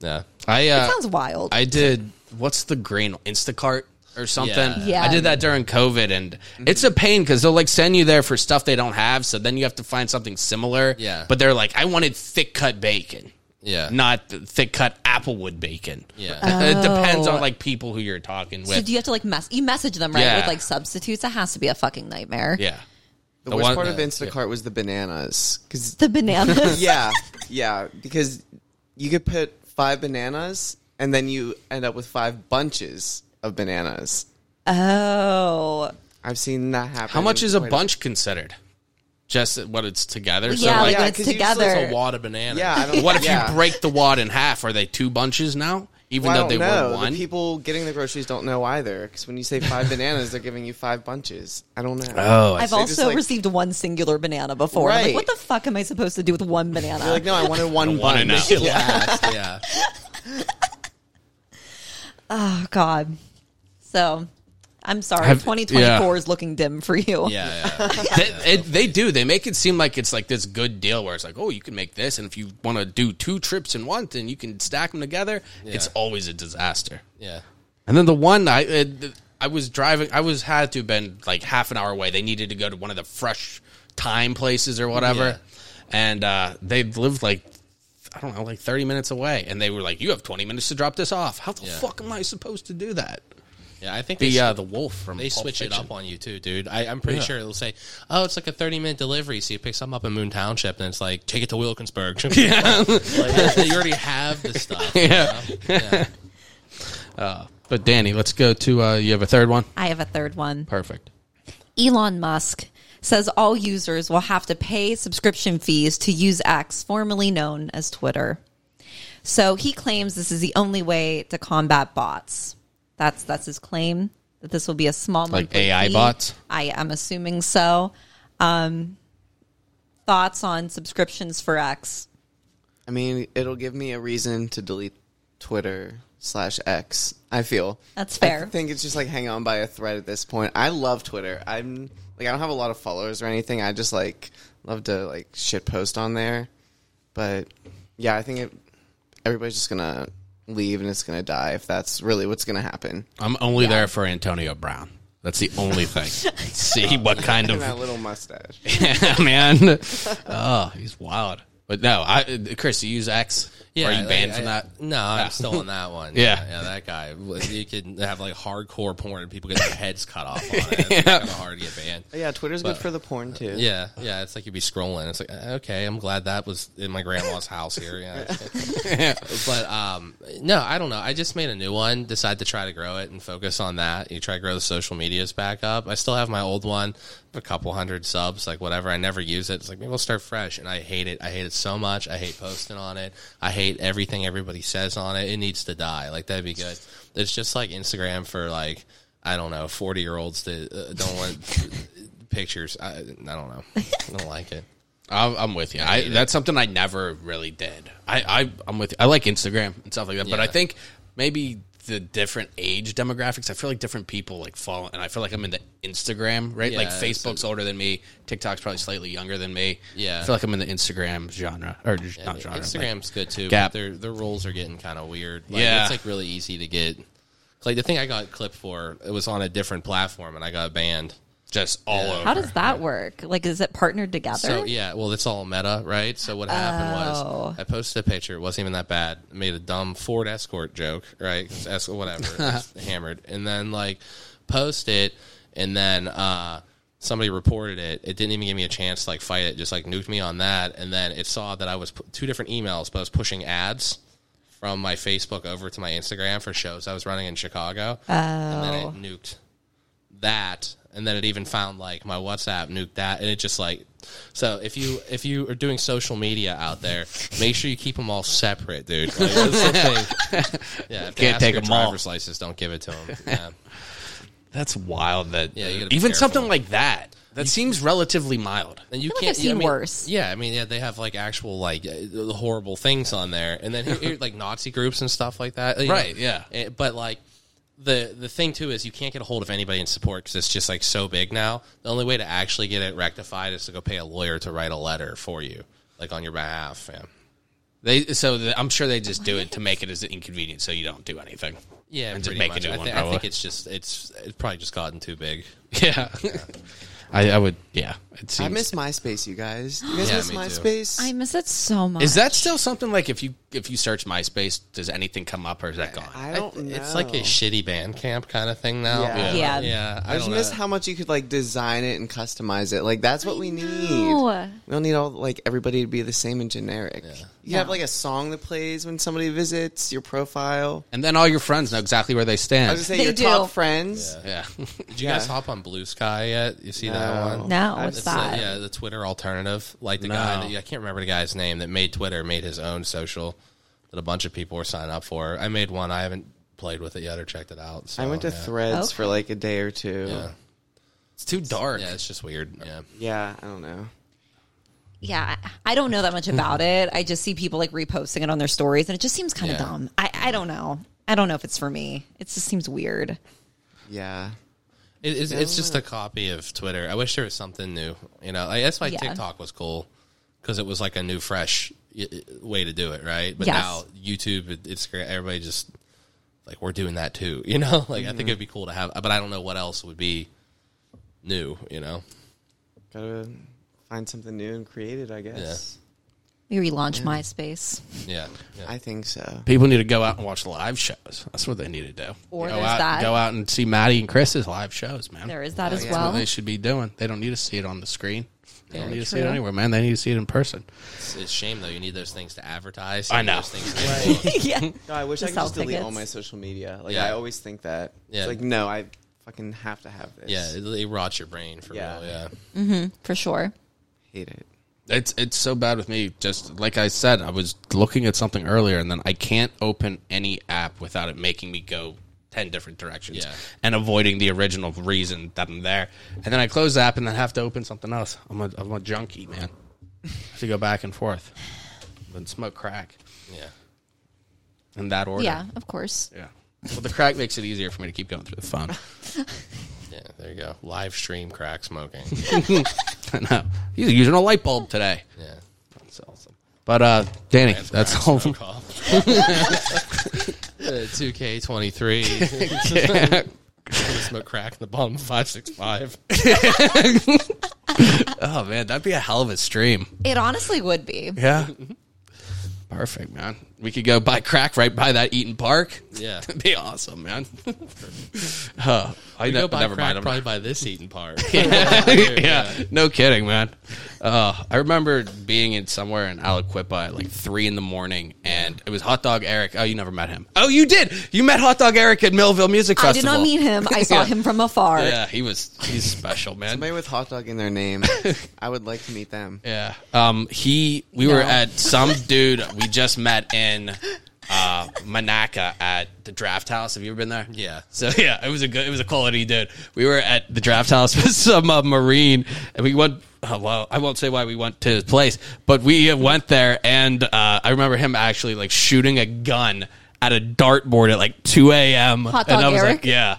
yeah. I uh, it sounds wild. I did what's the green Instacart or something. Yeah. Yeah. I did that during COVID, and it's a pain because they'll like send you there for stuff they don't have, so then you have to find something similar. Yeah. but they're like, I wanted thick cut bacon, Yeah. not thick cut applewood bacon. Yeah. it depends Oh. on like people who you're talking with. so do you have to like mess? You message them right Yeah. with like substitutes. That has to be a fucking nightmare. yeah, the, the worst one- part of uh, Instacart was the bananas because The bananas. yeah, yeah, because you could put five bananas and then you end up with five bunches of bananas. oh, I've seen that happen. how much is a quite bunch considered? Just what it's together. So yeah, like, like when yeah, it's 'cause usually it's together. It's a wad of bananas. Yeah, I don't, what if yeah. you break the wad in half? Are they two bunches now? Even Well, I though they don't know. were one. The people getting the groceries don't know either. Because when you say five bananas, they're giving you five bunches. I don't know. Oh, I I've They also just, like- received one singular banana before. I'm like, Right. what the fuck am I supposed to do with one banana? You're like, no, I wanted one one and bunch. out. Yeah. yeah. oh God. So, I'm sorry, Have- 2024 yeah. is looking dim for you. Yeah, yeah. they, it, they do. They make it seem like it's like this good deal where it's like, oh, you can make this, and if you want to do two trips in one, then you can stack them together. It's always a disaster. yeah. And then the one I uh, I was driving, I was had to have been like half an hour away. They needed to go to one of the fresh time places or whatever, Yeah. and uh, they lived like. I don't know, like thirty minutes away, and they were like, "You have twenty minutes to drop this off." How the Yeah. fuck am I supposed to do that? Yeah, I think The they uh, the wolf from they Pulp switch it up on you too, dude. I, I'm pretty Yeah. sure it'll say, "Oh, it's like a 30 minute delivery." So you pick something up in Moon Township, and it's like, "Take it to Wilkinsburg." Yeah. like, you already have the stuff. you Yeah. know? yeah. But Danii, let's go to uh, you have a third one. I have a third one. Perfect. Elon Musk says all users will have to pay subscription fees to use X, formerly known as Twitter. So he claims this is the only way to combat bots. That's that's his claim that this will be a small Like AI fee. bots? I am assuming so. Um, thoughts on subscriptions for X? I mean, it'll give me a reason to delete Twitter slash X. I feel That's fair. I think it's just like hang on by a thread at this point. I love Twitter. I'm like I don't have a lot of followers or anything. I just like love to like shit post on there. But yeah, I think it, everybody's just gonna leave and it's gonna die if that's really what's gonna happen. I'm only there for Antonio Brown. That's the only thing. See what kind of that little mustache. yeah, man. Oh, he's wild. But no, I Chris, you use X? Yeah, Are you banned I- from I- that? No, I'm still on that one. Yeah. yeah, that guy. You could have like hardcore porn and people get their heads cut off on it. It's kind of hard to get banned. yeah, Twitter's But- good for the porn too. Yeah, yeah. It's like you'd be scrolling. It's like uh, okay, I'm glad that was in my grandma's house here. Yeah, but um, no, I don't know. I just made a new one. Decided to try to grow it and focus on that. You try to grow the social medias back up. I still have my old one, a couple hundred subs, like whatever. I never use it. It's like maybe we'll start fresh, and I hate it. I hate it so much. I hate posting on it. I hate everything everybody says on it. It needs to die. Like that'd be good. It's just like Instagram for like I don't know, forty year olds that uh, don't want pictures. I, I don't know. I don't like it. I'm, I'm with you. I, that's something I never really did. I, I I'm with you. I like Instagram and stuff like that, but I think maybe the different age demographics. I feel like different people like fall, and I feel like I'm into Instagram, right? like Facebook's so- older than me. TikTok's probably slightly younger than me. Yeah. I feel like I'm in the Instagram genre or Yeah, not genre. Instagram's good too. Gap. But their their rules are getting kind of weird. Like, Yeah. it's like really easy to get. Like the thing I got clipped for, it was on a different platform, and I got banned. Just all Yeah. over. How does that work? Like, is it partnered together? So yeah, well, it's all meta, right? So what happened Oh. was I posted a picture. It wasn't even that bad. I made a dumb Ford Escort joke, right? Es- whatever, it's hammered, and then like post it, and then uh, somebody reported it. It didn't even give me a chance to like fight it. Just like nuked me on that, and then it saw that I was pu- two different emails, but I was pushing ads from my Facebook over to my Instagram for shows I was running in Chicago, oh. and then it nuked that and then it even found like my whatsapp nuked that and it just like so if you if you are doing social media out there make sure you keep them all separate dude like, thing. yeah if Can't ask take your 'em all. driver's license don't give it to them yeah. That's wild. That Yeah, you even careful. something like that that seems relatively mild. and you feel can't I've seen I mean, worse. yeah i mean yeah they have like actual like uh, horrible things on there and then here, here, like nazi groups and stuff like that you know. Right, yeah. Eh, but like the the thing too is you can't get a hold of anybody in support because it's just like so big now. The only way to actually get it rectified is to go pay a lawyer to write a letter for you, like on your behalf. Yeah, They so the, I'm sure they just do it to make it as inconvenient, so you don't do anything. yeah, and just make much. a new I, one. I think it's just it's it's probably just gotten too big. yeah. I, I would. Yeah, it seems. I miss MySpace, you guys. You guys Yeah, miss me too. MySpace? I miss it so much. Is that still something like if you if you search MySpace, does anything come up or is that gone? I don't know. It's like a shitty band camp kind of thing now. Yeah. Yeah. yeah. I, I just don't miss know. how much you could like design it and customize it. Like that's what we need. We don't need all like everybody to be the same and generic. You have like a song that plays when somebody visits your profile. and then all your friends know exactly where they I stand. was gonna say They your do. top friends. yeah. Did you guys hop on Blue Sky yet? You see No. that one? No, I've what's It's that? the, yeah, the Twitter alternative. Like the No. guy, that, I can't remember the guy's name that made Twitter, made his own social that a bunch of people were signing up for. I made one. I haven't played with it yet or checked it out. So, I went to yeah. Threads Okay. for like a day or two. Yeah. It's too dark. yeah, it's just weird. Yeah, Yeah, I don't know. Yeah, I I don't know that much about it. I just see people like reposting it on their stories, and it just seems kind of Yeah. dumb. I, I don't know. I don't know if it's for me. It just seems weird. Yeah. It, it's, it's just a copy of Twitter. I wish there was something new. You know, like, that's why Yeah. TikTok was cool because it was like a new, fresh y- y- way to do it, right? But Yes. now YouTube, it's great. Everybody just like we're doing that too. You know, like I Mm-hmm. think it'd be cool to have, but I don't know what else would be new. You know, Gotta find something new and create it, I guess. We relaunch MySpace. yeah, yeah. I think so. People need to go out and watch live shows. That's what they need to do. Or go there's out, that. Go out and see Matty and Chris's live shows, man. There is that as yeah. That's what well. they should be doing. They don't need to see it on the screen. They don't Very need to see it true. anywhere, man. They need to see it in person. It's, it's a shame though. You need those things to advertise. I You need know. Those things to yeah. No, I wish To I could sell just delete all tickets. my social media. Like Yeah. I always think that. Yeah. It's like no, I fucking have to have this. yeah, it, it rots your brain for Yeah. real. Yeah, mm-hmm. For sure. hate it. It's it's so bad with me. Just like I said, I was looking at something earlier, and then I can't open any app without it making me go ten different directions Yeah. and avoiding the original reason that I'm there. And then I close the app and then have to open something else. I'm a I'm a junkie, man. I have to go back and forth Then smoke crack yeah. in that order. Yeah, of course. yeah. Well, the crack makes it easier for me to keep going through the phone. Yeah, there you go. Live stream crack smoking. I know. He's using a light bulb today. Yeah. That's awesome. But uh, Danii, that's Crack all. smoke. Two K twenty three. Smoke crack in the bottom of five six five. Oh man, that'd be a hell of a stream. It honestly would be. Yeah. Perfect, man. We could go buy crack right by that Eat'n Park. Yeah. That'd be awesome, man. uh, I We ne- go buy never crack mind. I'm probably by this Eat'n Park. yeah, no kidding, man. Uh, I remember being in somewhere in Aliquippa at like three in the morning, and it was Hot Dog Eric. Oh, you never met him. Oh, you did. You met Hot Dog Eric at Millvale Music I did Festival. not meet him. I saw Yeah. him from afar. Yeah, he was. He's special, man. Somebody with hot dog in their name. I would like to meet them. Yeah. Um. He. We were at some dude we just met in uh Monaca at the Draft House. Have you ever been there? Yeah. So yeah, it was a good. It was a quality dude. We were at the Draft House with some uh, Marine, and we went. Uh, well, I won't say why we went to his place, but we uh, went there, and uh, I remember him actually like shooting a gun at a dartboard at like two a.m. Hot and dog I was Eric? like, yeah,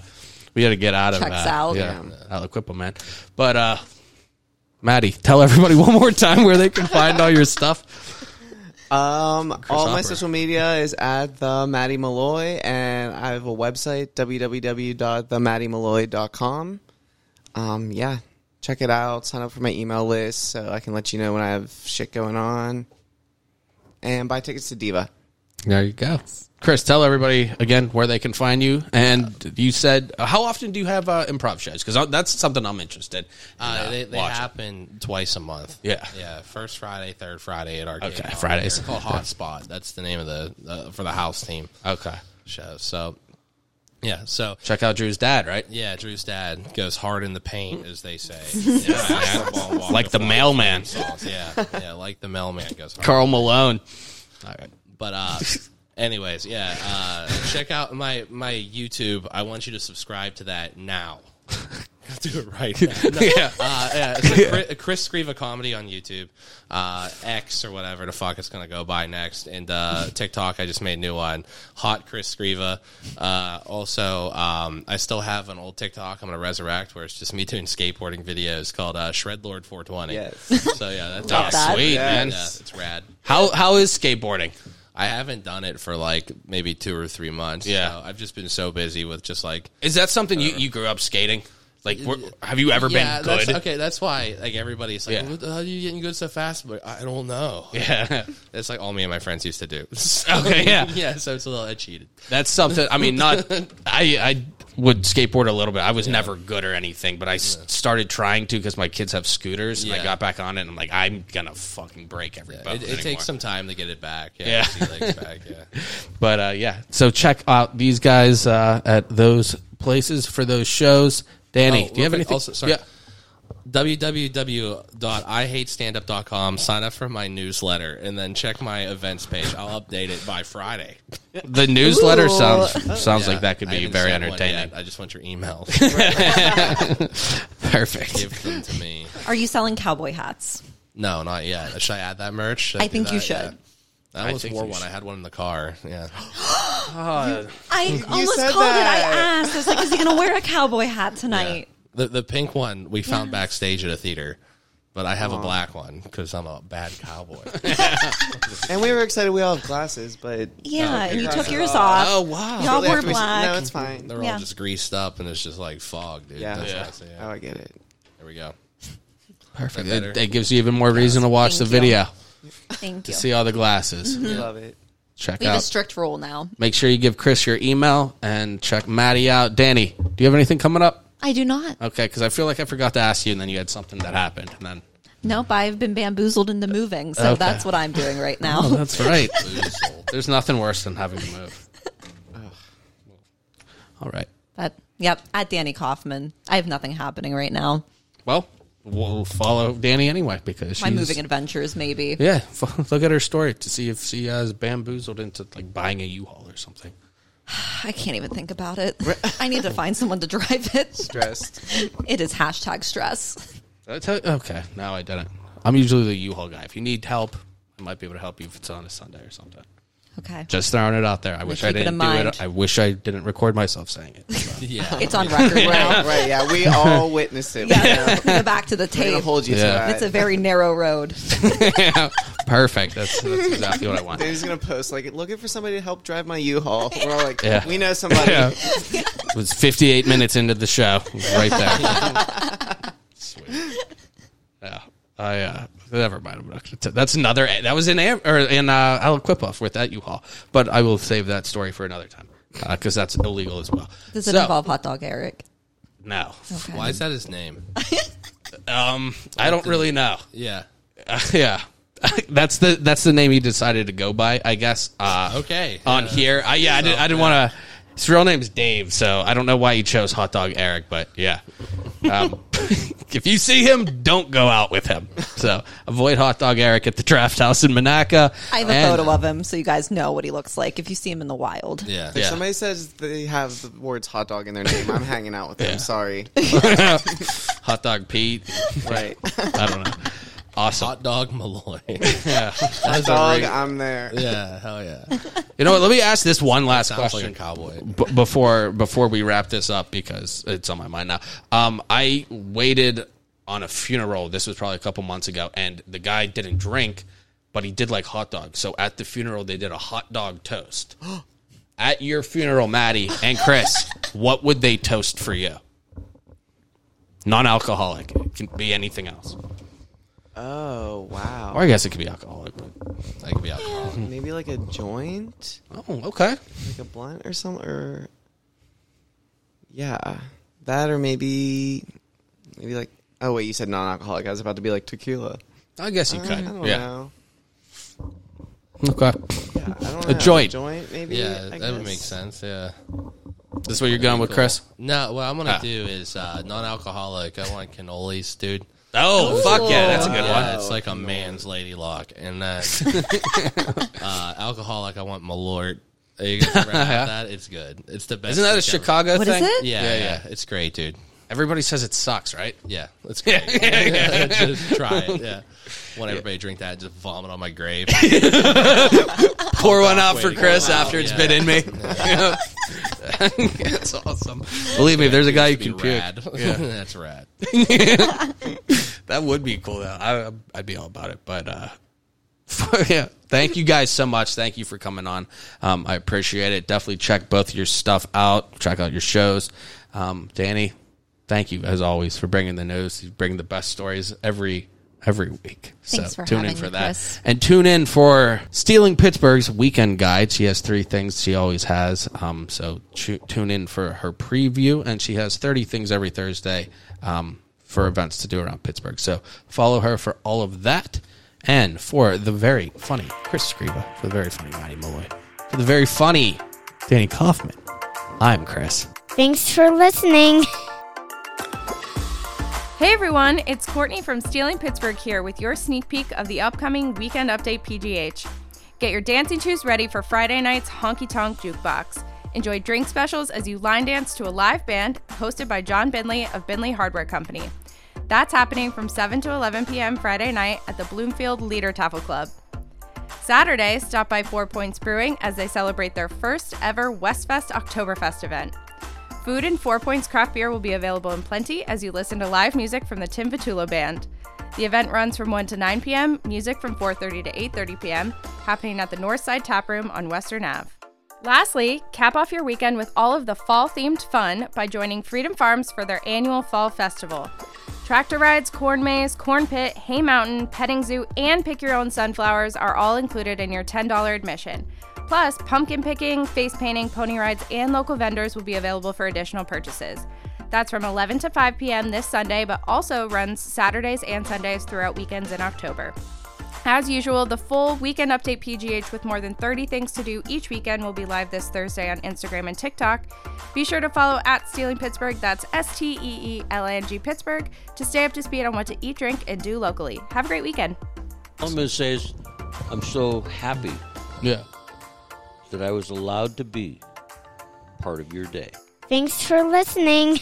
we had to get out of Checks that. out. Yeah, Aliquippa, man. But uh, Matty, tell everybody one more time where they can find all your stuff. Um, all my social media is at the Matty Malloy, and I have a website www.themattymalloy.com. Um, yeah, check it out. Sign up for my email list so I can let you know when I have shit going on, and buy tickets to Diva. There you go. Chris, tell everybody again where they can find you. And you said, uh, how often do you have uh, improv shows? Because that's something I'm interested. In, Uh, uh, they they watching. happen twice a month. Yeah. yeah. First Friday, third Friday at our Okay, Hall. Fridays. They're called Hotspot. That's the name of the uh, for the house team Okay. show. So, yeah. So Check out Drew's dad, right? yeah, Drew's dad goes hard in the paint, as they say. Yeah, football, Like the mailman. Yeah, yeah, like the mailman goes hard. Karl Malone. All right. But uh anyways, yeah, uh check out my my YouTube. I want you to subscribe to that now. Do it right now. No, Yeah. Uh, yeah, it's like Chris, Chris Scriva comedy on YouTube, uh, X or whatever the fuck it's gonna go by next, and uh, TikTok. I just made a new one, Hot Chris Scriva. Uh, also, um, I still have an old TikTok. I'm gonna resurrect where it's just me doing skateboarding videos called uh, Shred Lord 420. Yes. So yeah, that's Love that. Sweet, Yes. man. Yeah, it's rad. How How is skateboarding? I haven't done it for like maybe two or three months. Yeah. so I've just been so busy with just like Is that something you, uh, you grew up skating? Like, were, have you ever yeah. been That's, okay, that's why like everybody's like, Yeah. "What the hell are you getting good so fast?" But I don't know. Yeah. It's like all me and my friends used to do. Okay, yeah. yeah. So it's a little I cheated. That's something. I mean, not. I I would skateboard a little bit. I was never good or anything, but I s- started trying to because my kids have scooters, and I got back on it. and I'm like, I'm gonna fucking break every bone. It, it takes some time to get it back. Yeah, Yeah. back. Yeah. But uh, yeah, so check out these guys uh, at those places for those shows. Danii, Oh, do you have anything? Also, sorry. Yeah. www.ihatestandup.com. Sign up for my newsletter and then check my events page. I'll update it by Friday. The newsletter Ooh. sounds sounds Yeah, like that could I be haven't very sent one entertaining. yet. I just want your emails. Perfect. Give them to me. Are you selling cowboy hats? No, not yet. Should I add that merch? Should I do think you that? should. Yeah. I I almost think wore you one. should. I had one in the car. Yeah. I almost said called it. I asked. I was like, "Is he going to wear a cowboy hat tonight?" The the pink one we found Yes. backstage at a theater, but I have a black one because I'm a bad cowboy. And we were excited. We all have glasses, but Yeah, oh, and you took yours off. off. Oh wow. Y'all Shortly wore black. No, it's fine. They're Yeah. all just greased up, and it's just like fog, dude. Yeah. That's Yeah. what I say, Oh, yeah. I get it. There we go. Perfect. Is that That, gives you even more reason to watch the Thank you. video Thank to you. see all the glasses. We love it. Check We have a out. strict rule now. Make sure you give Chris your email and check Matty out. Danii, do you have anything coming up? I do not. Okay, because I feel like I forgot to ask you, and then you had something that happened, and then Nope, I've been bamboozled into moving, so Okay. that's what I'm doing right now. oh, that's right. There's nothing worse than having to move. All right. But yep, at Danii Kaufman, I have nothing happening right now. Well, we'll follow Danii anyway because My moving adventures, maybe. Yeah, look at her story to see if she has bamboozled into like buying a U-Haul or something. I can't even think about it. I need to find someone to drive it. Stressed. It is hashtag stress. I tell you? Okay, no, I didn't. I'm usually the U-Haul guy. If you need help, I might be able to help you if it's on a Sunday or something. Okay. Just throwing it out there. I wish I keep it didn't in do mind. it. I wish I didn't record myself saying it. So. Yeah. It's on record now. right, yeah. We all witnessed it. Yeah, go back to the We're going tape. to hold you Yeah. to that. It's a very narrow road. Perfect. That's, that's exactly what I want. Danii's going to post, like, looking for somebody to help drive my U-Haul. We're all like, Yeah. we know somebody. Yeah. It was 58 minutes into the show, right there. Sweet. Yeah, I uh, never mind. I'm not gonna t- That's another. That was in Am- or in uh, Aliquippa with that U-Haul, but I will save that story for another time because that's illegal as well. Does it So, involve hot dog Eric? No, Okay. Why is that his name? um, I don't really know. Yeah. yeah. That's the that's the name he decided to go by, I guess. Uh, Okay. On Yeah. here, I, yeah, I, did, I didn't want to. His real name's Dave, so I don't know why he chose Hot Dog Eric, but yeah. Um, if you see him, don't go out with him. So avoid Hot Dog Eric at the Draft House in Monaca. I have a And- photo of him so you guys know what he looks like if you see him in the wild. Yeah. If Yeah. somebody says they have the words hot dog in their name, I'm hanging out with them. Yeah. Sorry. Hot Dog Pete. Right. I don't know. Awesome. Hot dog Malloy. Yeah. Hot dog, I'm there. yeah. Hell yeah. You know what? Let me ask this one last Sounds question. like a cowboy. b- before before we wrap this up because it's on my mind now. Um, I waited on a funeral. This was probably a couple months ago, and the guy didn't drink, but he did like hot dogs. So at the funeral, they did a hot dog toast. at your funeral, Matty and Chris, what would they toast for you? Non-alcoholic. It can be anything else, Oh, wow. or I guess it could be alcoholic. But That could be alcohol. Maybe like a joint? oh, okay. Like a blunt or something? Or. Yeah. That or maybe. Maybe like. Oh, wait, you said non alcoholic. I was about to be like tequila. I guess you I could. don't Yeah. know. Okay. Yeah, I don't A know. joint. joint, maybe? Yeah, I that would guess. make sense. Yeah. This is what you're going with, Chris. No, what I'm gonna Ah. do is uh, non-alcoholic. I want cannolis, dude. Oh, fuck yeah, that's a good Yeah, one. it's like a man's lady lock. And then uh, alcoholic, I want Malort. Are you guys ever had that? It's good. It's the best. Isn't that a drink ever. Chicago What is thing? it? Yeah, Yeah, yeah, yeah. It's great, dude. Everybody says it sucks, right? Yeah, great. just try it. Yeah. Want everybody to drink that just vomit on my grave. Pour one out for Wait, Chris pour it out, after it's yeah. been in me. That's awesome. Believe me, there's a guy who can puke. rad. Yeah. That's rad. That would be cool. Though. I, I'd be all about it. But uh, yeah, thank you guys so much. Thank you for coming on. Um, I appreciate it. Definitely check both your stuff out. Check out your shows. Um, Danii, thank you as always for bringing the news. You bring the best stories every every week. Thanks so for tune in for me, that. Chris. And tune in for Steeling Pittsburgh's weekend guide. She has three things she always has. Um, so tu- tune in for her preview, and she has 30 things every Thursday um, for events to do around Pittsburgh. So follow her for all of that. And for the very funny Chris Scriva, for the very funny Matty Malloy, for the very funny Danii Kaufman, I'm Chris. Thanks for listening. Hey everyone, it's Courtney from Steeling Pittsburgh here with your sneak peek of the upcoming Weekend Update PGH. Get your dancing shoes ready for Friday night's Honky Tonk Jukebox. Enjoy drink specials as you line dance to a live band hosted by John Bindley of Bindley Hardware Company. That's happening from 7 to 11 p.m. Friday night at the Bloomfield Liedertafel Club. Saturday, stop by Four Points Brewing as they celebrate their first ever Westfest Oktoberfest event. Food and Four Points craft beer will be available in plenty as you listen to live music from the Tim Vitulo Band. The event runs from 1 to 9 p.m., music from 4:30 to 8:30 p.m., happening at the Northside Tap Room on Western Ave. Lastly, cap off your weekend with all of the fall-themed fun by joining Freedom Farms for their annual fall festival. Tractor rides, corn maze, corn pit, hay mountain, petting zoo, and pick your own sunflowers are all included in your $10 admission. Plus, pumpkin picking, face painting, pony rides, and local vendors will be available for additional purchases. That's from 11 to 5 p.m. this Sunday, but also runs Saturdays and Sundays throughout weekends in October. As usual, the full Weekend Update PGH with more than 30 things to do each weekend will be live this Thursday on Instagram and TikTok. Be sure to follow at Steeling Pittsburgh, that's S T E E L A N G Pittsburgh, to stay up to speed on what to eat, drink, and do locally. Have a great weekend. All I'm going to say is I'm so happy Yeah. That I was allowed to be part of your day. Thanks for listening.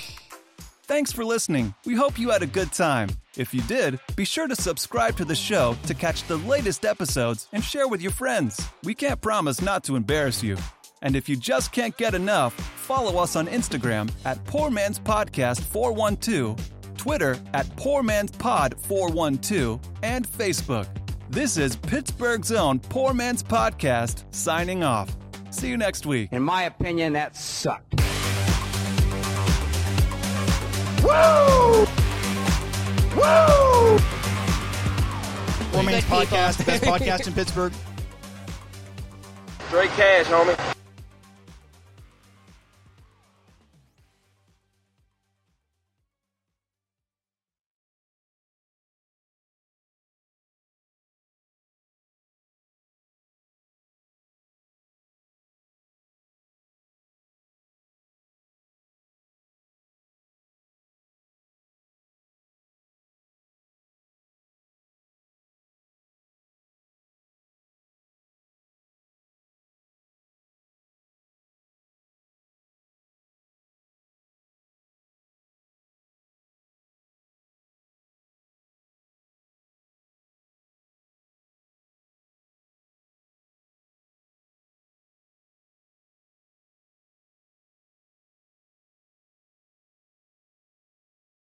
Thanks for listening. We hope you had a good time. If you did, be sure to subscribe to the show to catch the latest episodes and share with your friends. We can't promise not to embarrass you. And if you just can't get enough, follow us on Instagram at Poor Man's Podcast 412, Twitter at Poor Man's Pod 412, and Facebook. This is Pittsburgh's own Poor Man's Podcast signing off. See you next week. In my opinion, that sucked. Woo! Woo! Poor Man's Podcast, best podcast in Pittsburgh. Straight cash, homie.